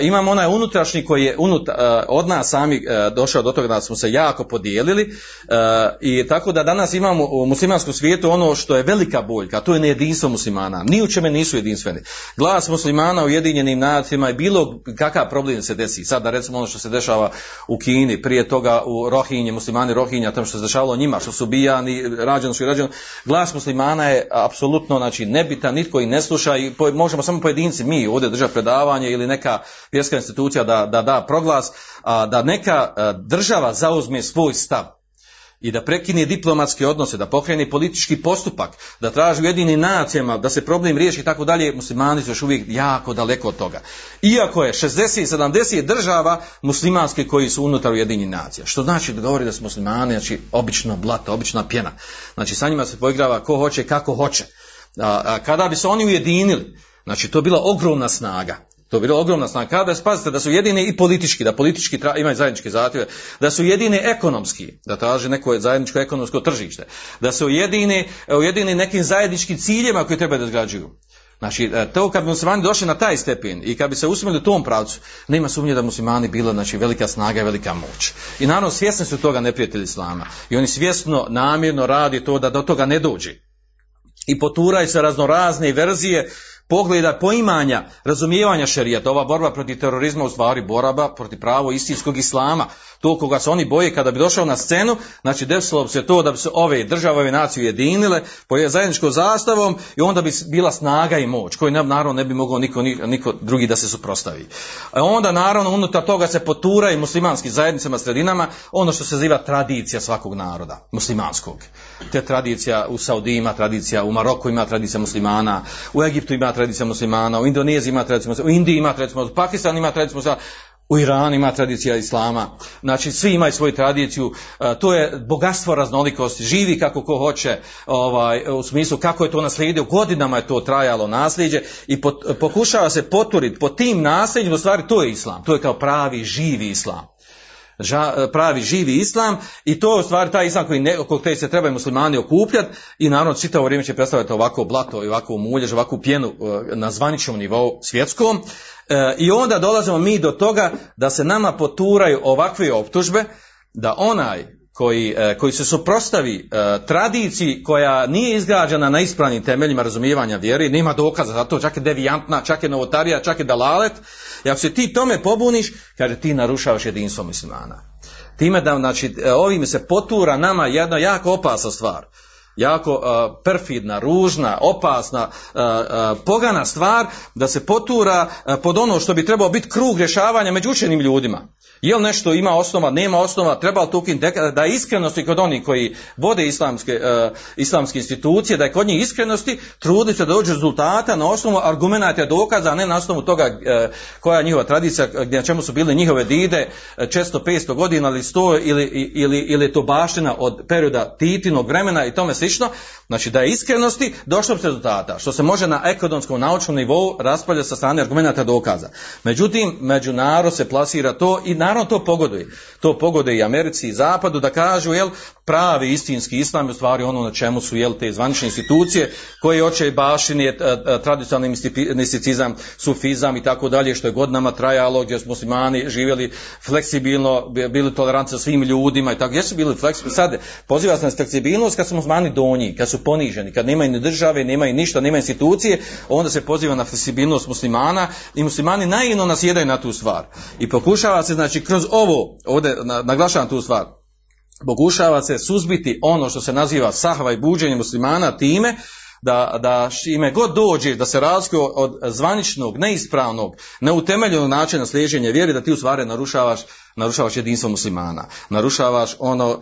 imamo onaj unutrašnji koji je unut, e, od nas sami e, došao do toga da smo se jako podijelili e, i tako da danas imamo u muslimanskom svijetu ono što je velika boljka, to je nejedinstvo muslimana. Ni u čeme nisu jedinstveni. Glas muslimana u Ujedinjenim nacijama je bilo kakav problem se desi. Sada recimo ono što se dešava u Kini, prije toga u Rohinje, muslimani Rohinja, tamo što se dešavalo njima, što su bijani, rađeni su i rađeni. Glas muslimana je apsolutno znači, nebitan, nitko ih ne sluša i po- možemo samo pojedinci, mi ovdje držati predavanje ili neka vjerska institucija da da, da proglas, a da neka a, država zauzme svoj stav i da prekine diplomatske odnose, da pokrene politički postupak, da traži u jedinim nacijama, da se problem riješi i tako dalje, muslimani su još uvijek jako daleko od toga. Iako je 60-70 država muslimanske koji su unutar Ujedinjenih nacija. Što znači da govori da su muslimani, znači obično blato, obična pjena. Znači sa njima se poigrava ko hoće, kako hoće. A, a kada bi se oni ujedinili, znači to je bila ogromna snaga. To je bila ogromna snaga. Kada spazite da su jedini i politički, da politički tra, imaju zajedničke zahtjeve, da su jedini ekonomski, da traže neko zajedničko ekonomsko tržište, da su jedini, ujedini nekim zajedničkim ciljevima koji treba da izgrađuju. Znači, e, to kad bi muslimani došli na taj stepen i kad bi se usmjerili u tom pravcu, nema sumnje da muslimani bila znači, velika snaga i velika moć. I naravno svjesni su toga neprijatelji islama. I oni svjesno, namjerno radi to da do toga ne dođe i poturaju se raznorazne verzije pogleda, poimanja, razumijevanja šerijata. Ova borba protiv terorizma u stvari boraba protiv pravo istinskog islama. To koga se oni boje kada bi došao na scenu, znači desilo bi se to da bi se ove države, ove nacije ujedinile pod zajedničkom zastavom i onda bi bila snaga i moć koju naravno ne bi mogao niko, ni- niko drugi da se suprostavi. A onda naravno unutar toga se potura i muslimanskim zajednicama, sredinama, ono što se ziva tradicija svakog naroda, muslimanskog. Te tradicija u Saudiji ima tradicija, u Maroku ima tradicija muslimana, u Egiptu ima tradicija muslimana, u Indoneziji ima tradicija muslimana, u Indiji ima tradicija muslimana, u Pakistanu ima tradicija muslimana, u Iranu ima tradicija islama. Znači svi imaju svoju tradiciju, e, to je bogatstvo raznolikosti, živi kako ko hoće, ovaj, u smislu kako je to naslijedio, godinama je to trajalo nasljeđe i pokušava se poturiti po tim nasljeđima, u stvari to je islam, to je kao pravi živi islam ža- pravi živi islam i to je u stvari taj islam koji ne, oko kojeg se trebaju muslimani okupljati i naravno čitavo vrijeme će predstavljati ovako blato i ovako muljež, ovakvu pjenu e, na zvaničnom nivou svjetskom. E, i onda dolazimo mi do toga da se nama poturaju ovakve optužbe da onaj koji, e, koji se suprostavi e, tradiciji koja nije izgrađena na ispravnim temeljima razumijevanja vjere, nema dokaza za to, čak je devijantna, čak je novotarija, čak je dalalet, i ako se ti tome pobuniš, kaže ti narušavaš jedinstvo muslimana. Time da, znači, e, ovim se potura nama jedna jako opasna stvar. Jako uh, perfidna, ružna, opasna, uh, uh, pogana stvar da se potura pod ono što bi trebao biti krug rješavanja među učenim ljudima. Je li nešto ima osnova, nema osnova, treba li to ukinuti, da je iskrenosti kod onih koji vode islamske, islamske institucije, da je kod njih iskrenosti, trudi se da dođe do rezultata na osnovu argumenata dokaza, a ne na osnovu toga koja je njihova tradicija, na čemu su bile njihove dide, često 500 godina ili 100 ili, ili, ili je to baština od perioda Titinog vremena i tome slično. Znači da je iskrenosti došlo se rezultata, što se može na ekonomskom naučnom nivou raspravljati sa strane argumenata dokaza. Međutim, među narod se plasira to i naravno to pogoduje. To pogoduje i Americi i Zapadu da kažu, jel, pravi istinski islam je u stvari ono na čemu su jel te zvanične institucije koje hoće bašini je tradicionalni mistipi- misticizam, sufizam i tako dalje što je godinama trajalo gdje su muslimani živjeli fleksibilno, bi- bili tolerantni sa svim ljudima i tako. Gdje su bili fleksibilni? Sad poziva se na fleksibilnost kad su muslimani donji, kad su poniženi, kad nemaju ni države, nemaju ništa, nemaju institucije, onda se poziva na fleksibilnost muslimana i muslimani naivno nasjedaju na tu stvar. I pokušava se znači kroz ovo, ovdje na- naglašavam tu stvar, pokušava se suzbiti ono što se naziva sahva i buđenje muslimana time da, da ime god dođe da se razlikuje od zvaničnog, neispravnog, neutemeljenog načina slijeđenja vjere, da ti u stvari narušavaš narušavaš jedinstvo muslimana, narušavaš ono,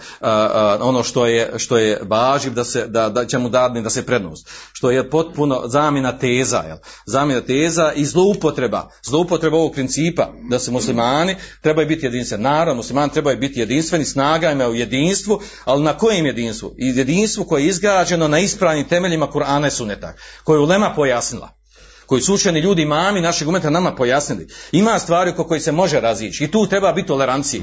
ono što je, što je važiv da, se, da, da će mu dadni da se prednost, što je potpuno zamjena teza, jel? zamjena teza i zloupotreba, zloupotreba ovog principa da se muslimani trebaju biti jedinstveni. Naravno, muslimani trebaju biti jedinstveni, snaga ima u jedinstvu, ali na kojem jedinstvu? Jedinstvu koje je izgrađeno na ispravnim temeljima Kur'ana i Suneta, koje je Ulema pojasnila koji su učeni ljudi mami našeg umeta nama pojasnili. Ima stvari oko koji se može razići i tu treba biti tolerancije.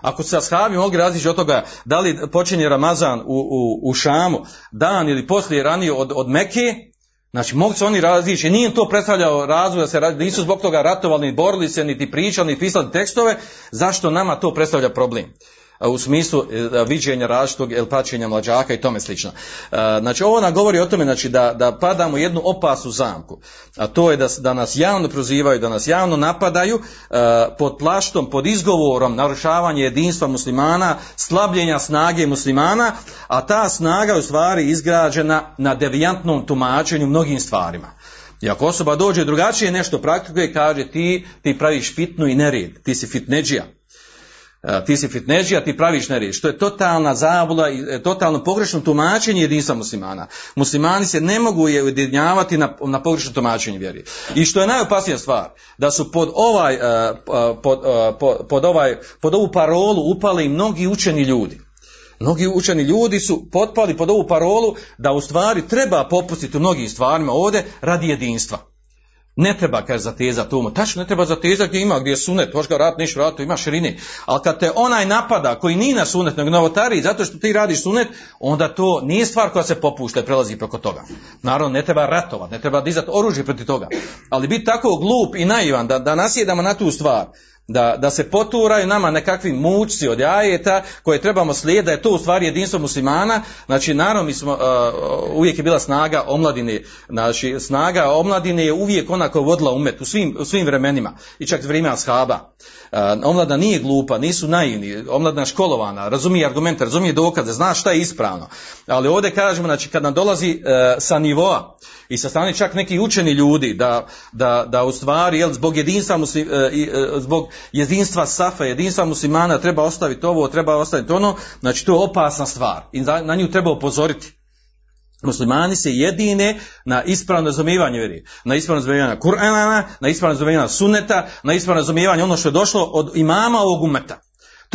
Ako se ashabi mogli razići od toga da li počinje Ramazan u, u, u Šamu dan ili poslije ranije od, od Meke, znači mogu se oni razići, nije to predstavljao razvoj da se nisu zbog toga ratovali, borili se, niti pričali, niti pisali tekstove, zašto nama to predstavlja problem? U smislu e, viđenja različitog el pačenja mlađaka i tome slično. E, znači ovo nam govori o tome znači, da, da padamo jednu opasnu zamku, a to je da, da nas javno prozivaju, da nas javno napadaju e, pod plaštom, pod izgovorom narušavanja jedinstva muslimana, slabljenja snage muslimana, a ta snaga je u stvari izgrađena na devijantnom tumačenju mnogim stvarima. I ako osoba dođe drugačije nešto praktikuje, kaže ti, ti praviš fitnu i nered, ti si fitneđija. E, ti si fitneđija, ti praviš nerijed, što je totalna zabula i e, totalno pogrešno tumačenje jedinstva muslimana. Muslimani se ne mogu je ujedinjavati na, na pogrešno tumačenje vjeri. I što je najopasnija stvar, da su pod ovaj, e, pod, pod, ovaj, pod ovu parolu upali mnogi učeni ljudi. Mnogi učeni ljudi su potpali pod ovu parolu da u stvari treba popustiti u mnogim stvarima ovdje radi jedinstva. Ne treba, kaže, zatezati to. Tačno, ne treba zatezati gdje ima, gdje je sunet, možeš ga vrat, niš vratu, ima širine. Ali kad te onaj napada, koji nije na sunet, nego novotari, zato što ti radiš sunet, onda to nije stvar koja se popušta i prelazi preko toga. Naravno, ne treba ratovat, ne treba dizati oružje protiv toga. Ali biti tako glup i naivan da, da nasjedamo na tu stvar, da, da se poturaju nama nekakvi mučci od jajeta koje trebamo slijediti, da je to u stvari jedinstvo muslimana, znači naravno mi smo, uh, uvijek je bila snaga omladine, znači snaga omladine je uvijek onako vodila umet u svim, u svim vremenima. I čak vrijeme ashaba. Omlada nije glupa, nisu naivni, omladna školovana, razumije argumente, razumije dokaze, zna šta je ispravno. Ali ovdje kažemo, znači kad nam dolazi uh, sa nivoa i sa strane čak neki učeni ljudi da, da, da u stvari jel, zbog jedinstva muslim, zbog jedinstva safa, jedinstva muslimana treba ostaviti ovo, treba ostaviti ono, znači to je opasna stvar i na nju treba upozoriti. Muslimani se jedine na ispravno razumijevanje vjeri, na ispravno razumijevanje Kur'ana, na ispravno razumijevanje sunneta, na ispravno razumijevanje ono što je došlo od imama ovog umeta.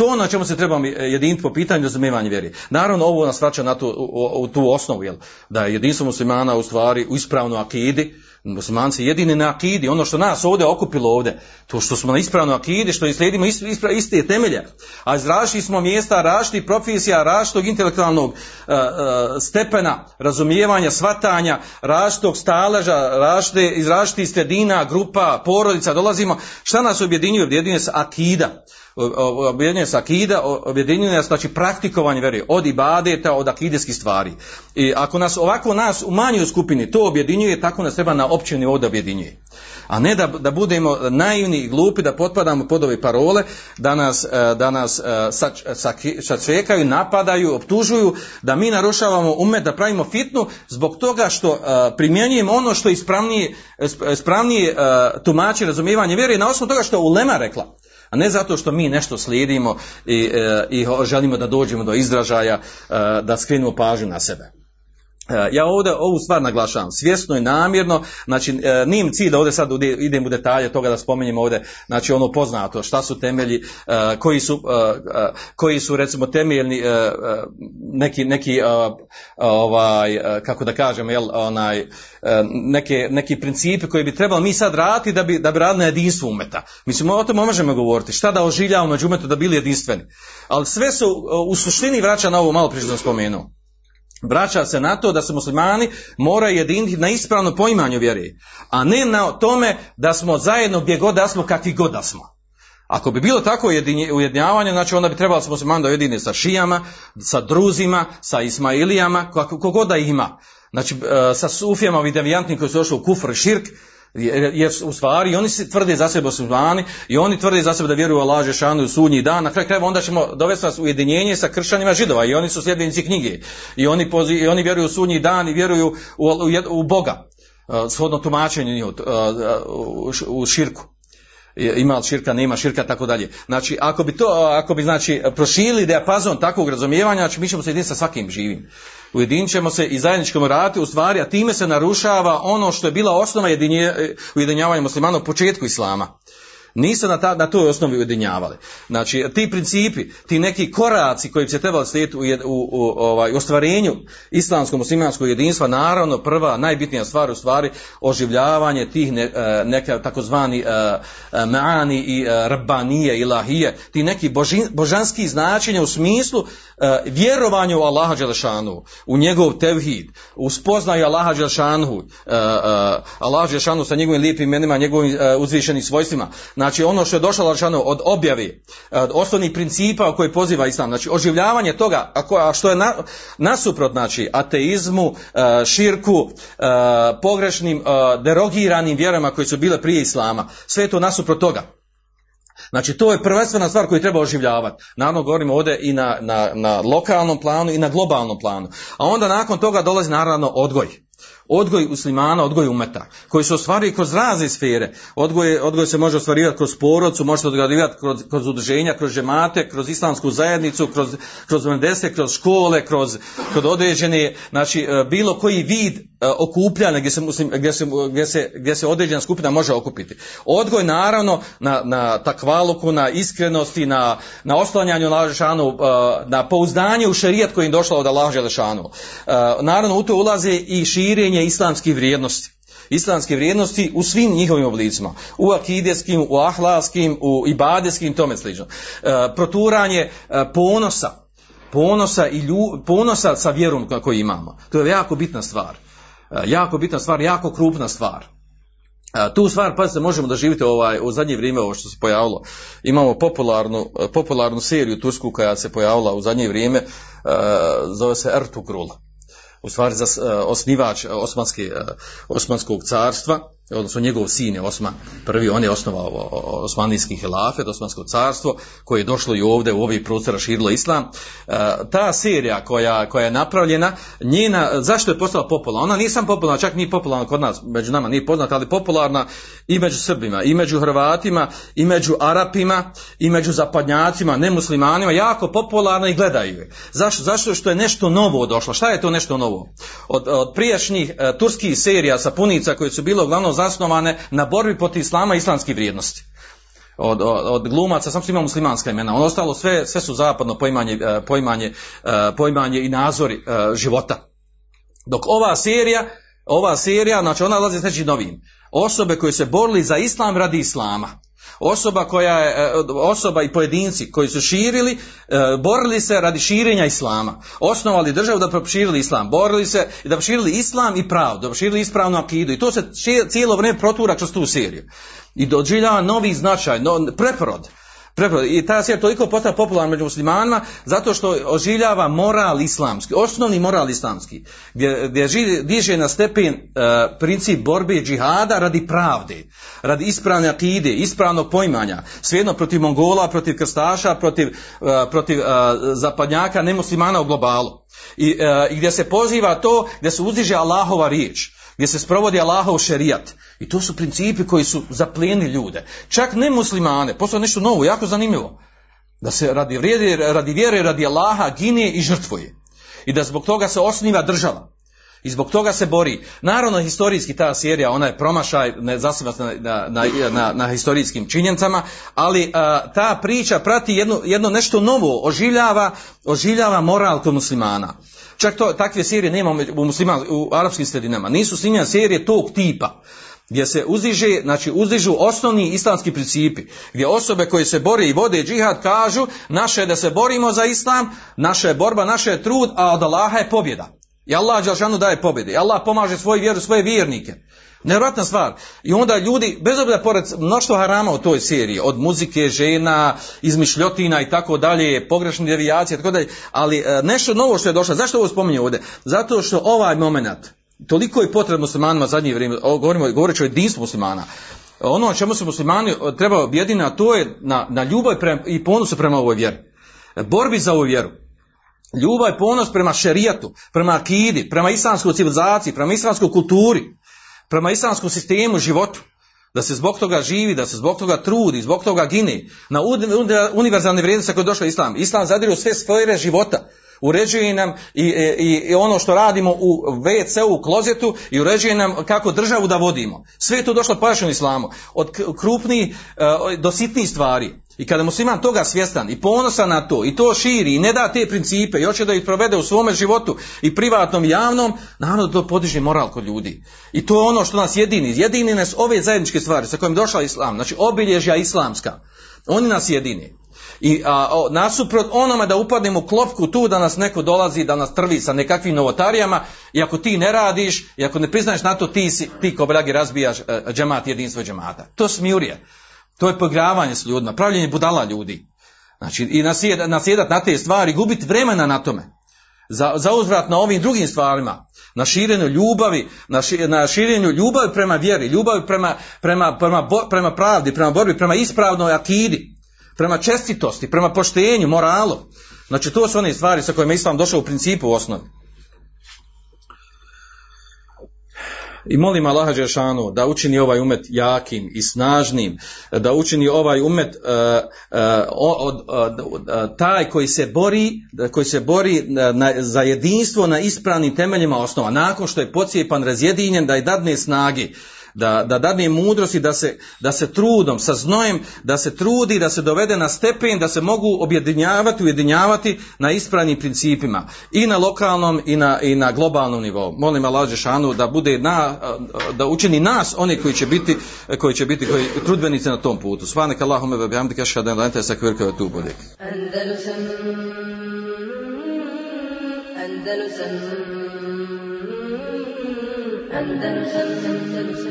To na čemu se trebamo jediniti po pitanju razumijevanja vjeri. Naravno, ovo nas vraća na tu, u, u tu osnovu, jel? da je jedinstvo muslimana u stvari u ispravnu akidi, muslimanci jedini na akidi, ono što nas ovdje okupilo ovdje, to što smo na ispravno akidi, što slijedimo ispra, iste temelje, a izrašli smo mjesta različitih profesija, različitog intelektualnog uh, uh, stepena, razumijevanja, svatanja, različitog staleža, različite, iz različitih sredina, grupa, porodica, dolazimo, šta nas objedinjuje? Objedinjuje se akida objedinjuje se akida, objedinjuje znači praktikovanje vjere od ibadeta, od akideskih stvari. I ako nas ovako nas u manjoj skupini to objedinjuje, tako nas treba na općini ovdje objedinjuje. A ne da, da budemo naivni i glupi, da potpadamo pod ove parole, da nas, e, da nas e, sačekaju, napadaju, optužuju, da mi narušavamo umet, da pravimo fitnu zbog toga što e, primjenjujemo ono što je ispravnije, ispravnije tumači razumijevanje vjere na osnovu toga što je Ulema rekla a ne zato što mi nešto slijedimo i, e, i želimo da dođemo do izražaja, e, da skrenemo pažnju na sebe. E, ja ovdje ovu stvar naglašavam, svjesno i namjerno, znači e, nijem cilj da ovdje sad idem u detalje toga da spomenjem ovdje, znači ono poznato, šta su temelji, e, koji su, koji su recimo temeljni, neki, neki ovaj, kako da kažem, jel, onaj, neke, neki principi koji bi trebali mi sad raditi da bi, da bi radili na jedinstvu umeta. Mislim, o tome možemo govoriti, šta da oživljavamo među umetu da bili jedinstveni. Ali sve su u suštini vraća na ovo malo prije što spomenuo vraća se na to da se muslimani moraju jediniti na ispravno poimanju vjere, a ne na tome da smo zajedno gdje god da smo, kakvi god da smo. Ako bi bilo tako ujedinjavanje, znači onda bi trebalo se muslimani da ujedini sa šijama, sa druzima, sa ismailijama, kako da ima. Znači, e, sa sufijama, devijantnih koji su došli u kufr i širk, jer u stvari oni se tvrde za sebe muslimani i oni tvrde za sebe da vjeruju Allah Žešanu u sudnji dan, na kraju krajeva onda ćemo dovesti nas u ujedinjenje sa kršćanima židova i oni su sljedbenici knjige i oni, pozi, i oni vjeruju u sudnji dan i vjeruju u, u, u Boga, uh, shodno tumačenje uh, uh, u, u širku. Ima li širka, nema širka, tako dalje. Znači, ako bi to, ako bi znači proširili dijapazon takvog razumijevanja, znači mi ćemo se jediniti sa svakim živim. Ujedinit ćemo se i zajedničkom ratu, u stvari, a time se narušava ono što je bila osnova ujedinjavanja muslimana u početku islama. Nisu na, ta, na toj osnovi ujedinjavali. Znači, ti principi, ti neki koraci koji bi se trebali slijediti u, u, u, ovaj, ostvarenju islamskog muslimanskog jedinstva, naravno prva, najbitnija stvar u stvari oživljavanje tih ne, e, neka takozvani uh, maani i rabbanije, ilahije, ti neki božanski značenja u smislu vjerovanja u Allaha Đelešanu, u njegov tevhid, u spoznaju Allaha Đelešanu, Allaha Đelešanu sa njegovim lijepim imenima, njegovim uzvišenim svojstvima, Znači ono što je došlo Đelešanu od objavi, od osnovnih principa koji poziva Islam, znači oživljavanje toga, a što je na, nasuprot znači ateizmu, širku, pogrešnim, derogiranim vjerama koji su bile prije Islama, sve je to nasuprot toga. Znači to je prvenstvena stvar koju treba oživljavati. Naravno govorimo ovdje i na, na, na lokalnom planu i na globalnom planu. A onda nakon toga dolazi naravno odgoj odgoj muslimana, odgoj umeta, koji se ostvaruje kroz razne sfere. Odgoj, odgoj se može ostvarivati kroz porodcu, može se odgojivati kroz, kroz udruženja, kroz žemate, kroz islamsku zajednicu, kroz, kroz mendese, kroz škole, kroz, kroz određene, znači bilo koji vid okupljanja gdje se, muslim, gdje, se, gdje, se, gdje se određena skupina može okupiti. Odgoj naravno na, na takvaluku, na iskrenosti, na, na oslanjanju na Želešanu, na pouzdanje u šerijat koji im došlo od Allaha Želešanu. Naravno u to ulaze i širenje islamskih vrijednosti. Islamske vrijednosti u svim njihovim oblicima. U akideskim, u ahlaskim, u ibadeskim, tome slično. E, proturanje e, ponosa, ponosa, i lju, ponosa sa vjerom koju imamo. To je jako bitna stvar. E, jako bitna stvar, jako krupna stvar. A, tu stvar, pa se možemo doživjeti ovaj, u zadnje vrijeme ovo što se pojavilo. Imamo popularnu, popularnu seriju tursku koja se pojavila u zadnje vrijeme, zove se Ertugrul. U stvari za osnivač Osmanske, Osmanskog carstva, odnosno njegov sin je Osman, prvi on je osnovao Osmanijski hilafet, Osmansko carstvo, koje je došlo i ovdje u ovih prostora širilo islam. E, ta serija koja, koja je napravljena, njena, zašto je postala popularna? Ona nije sam popularna, čak nije popularna kod nas, među nama nije poznata, ali popularna i među Srbima, i među Hrvatima, i među Arapima, i među zapadnjacima, nemuslimanima, jako popularna i gledaju je. Zašto? Zašto što je nešto novo došlo? Šta je to nešto novo? Od, od prijašnjih uh, turskih serija sapunica koje su bilo uglavnom zasnovane na borbi protiv islama i islamskih vrijednosti. Od, od, od glumaca, sam su imao muslimanska imena, ono ostalo sve, sve su zapadno poimanje, poimanje, poimanje i nazori života. Dok ova serija, ova serija, znači ona lazi s nečim novim. Osobe koje se borili za islam radi islama. Osoba koja je, osoba i pojedinci koji su širili, borili se radi širenja islama. Osnovali državu da proširili islam. Borili se da proširili islam i pravdu, da proširili ispravnu akidu. I to se cijelo vrijeme protura kroz tu seriju. I doživljava novi značaj, no, preporod. I ta serija toliko postala popularna među muslimanima zato što oživljava moral islamski, osnovni moral islamski, gdje, gdje živi, diže na stepen uh, princip borbe džihada radi pravde, radi ispravne akide, ispravnog poimanja, svejedno protiv Mongola, protiv krstaša, protiv, uh, protiv uh, zapadnjaka, nemuslimana u globalu. I, I gdje se poziva to, gdje se uzdiže Allahova riječ, gdje se sprovodi Allahov šerijat. I to su principi koji su zaplijeni ljude. Čak ne muslimane, postao nešto novo, jako zanimljivo. Da se radi, vrijede, radi vjere, radi Allaha gine i žrtvuje. I da zbog toga se osniva država. I zbog toga se bori. Naravno, historijski ta serija, ona je promašaj, ne zasiva na, na, na, na historijskim činjenicama, ali a, ta priča prati jedno, jedno nešto novo, oživljava, oživljava moral kod muslimana. Čak to, takve serije nema u, musliman, u arapskim sredinama. Nisu snimljene serije tog tipa gdje se uzdiže, znači uzdižu osnovni islamski principi, gdje osobe koje se bore i vode džihad kažu naše je da se borimo za islam, naša je borba, naša je trud, a od Allaha je pobjeda. I Allah Đalšanu daje pobjede. I Allah pomaže svoju vjeru, svoje vjernike. Nevjerojatna stvar. I onda ljudi, bez obzira pored mnoštvo harama u toj seriji, od muzike, žena, izmišljotina i tako dalje, pogrešne devijacije, tako dalje, ali nešto novo što je došlo, zašto ovo spominje ovdje? Zato što ovaj moment, toliko je potrebno muslimanima zadnje vrijeme, govorimo, govoreći o jedinstvu muslimana, ono o čemu se muslimani treba objediniti, a to je na, na ljubav i ponosu prema ovoj vjeri. Borbi za ovu vjeru. Ljubav i ponos prema šerijatu, prema akidi, prema islamskoj civilizaciji, prema islamskoj kulturi, prema islamskom sistemu životu. da se zbog toga živi, da se zbog toga trudi, zbog toga gine, na univerzalne vrijednosti koje je došao Islam. Islam zadire u sve sfere života. Uređuje nam i, i, i ono što radimo u WC, u klozetu i uređuje nam kako državu da vodimo. Sve je to došlo pojašnjeno islamu. Od krupnih e, do sitnih stvari. I kada musliman toga svjestan i ponosan na to i to širi i ne da te principe i hoće da ih provede u svome životu i privatnom i javnom, naravno da to podiže moral kod ljudi. I to je ono što nas jedini. Jedini nas ove zajedničke stvari sa kojim došla islam, znači obilježja islamska. Oni nas jedini. I a, nasuprot onome da upadnemo u klopku tu da nas neko dolazi da nas trvi sa nekakvim novotarijama i ako ti ne radiš i ako ne priznaješ na to ti, si, ti ko blagi razbijaš e, džemat jedinstvo džemata. To smjurije. To je pogravanje s ljudima, pravljenje budala ljudi. Znači i nasjedat na te stvari, gubiti vremena na tome. Za, za uzvrat na ovim drugim stvarima, na širenju ljubavi, na, na širenju ljubavi prema vjeri, ljubavi prema, prema, prema, prema pravdi, prema borbi, prema ispravnoj akidi prema čestitosti, prema poštenju, moralu. Znači to su one stvari sa kojima Islam došao u principu u osnovi. I molim Allaha Đeršanu da učini ovaj umet jakim i snažnim, da učini ovaj umet uh, uh, taj koji se bori, koji se bori za jedinstvo na ispravnim temeljima osnova, nakon što je pocijepan, razjedinjen, da je dadne snagi da, da dadne mudrosti, da se, da se trudom, sa znojem, da se trudi, da se dovede na stepen, da se mogu objedinjavati, ujedinjavati na ispravnim principima i na lokalnom i na, i na globalnom nivou. Molim Allah Žešanu da bude na, da učini nas oni koji će biti, koji će biti koji, trudbenici na tom putu. Svanek Allahume ve bihamdika ashhadu an. Andalusam Andalusam Andalusam Andalusam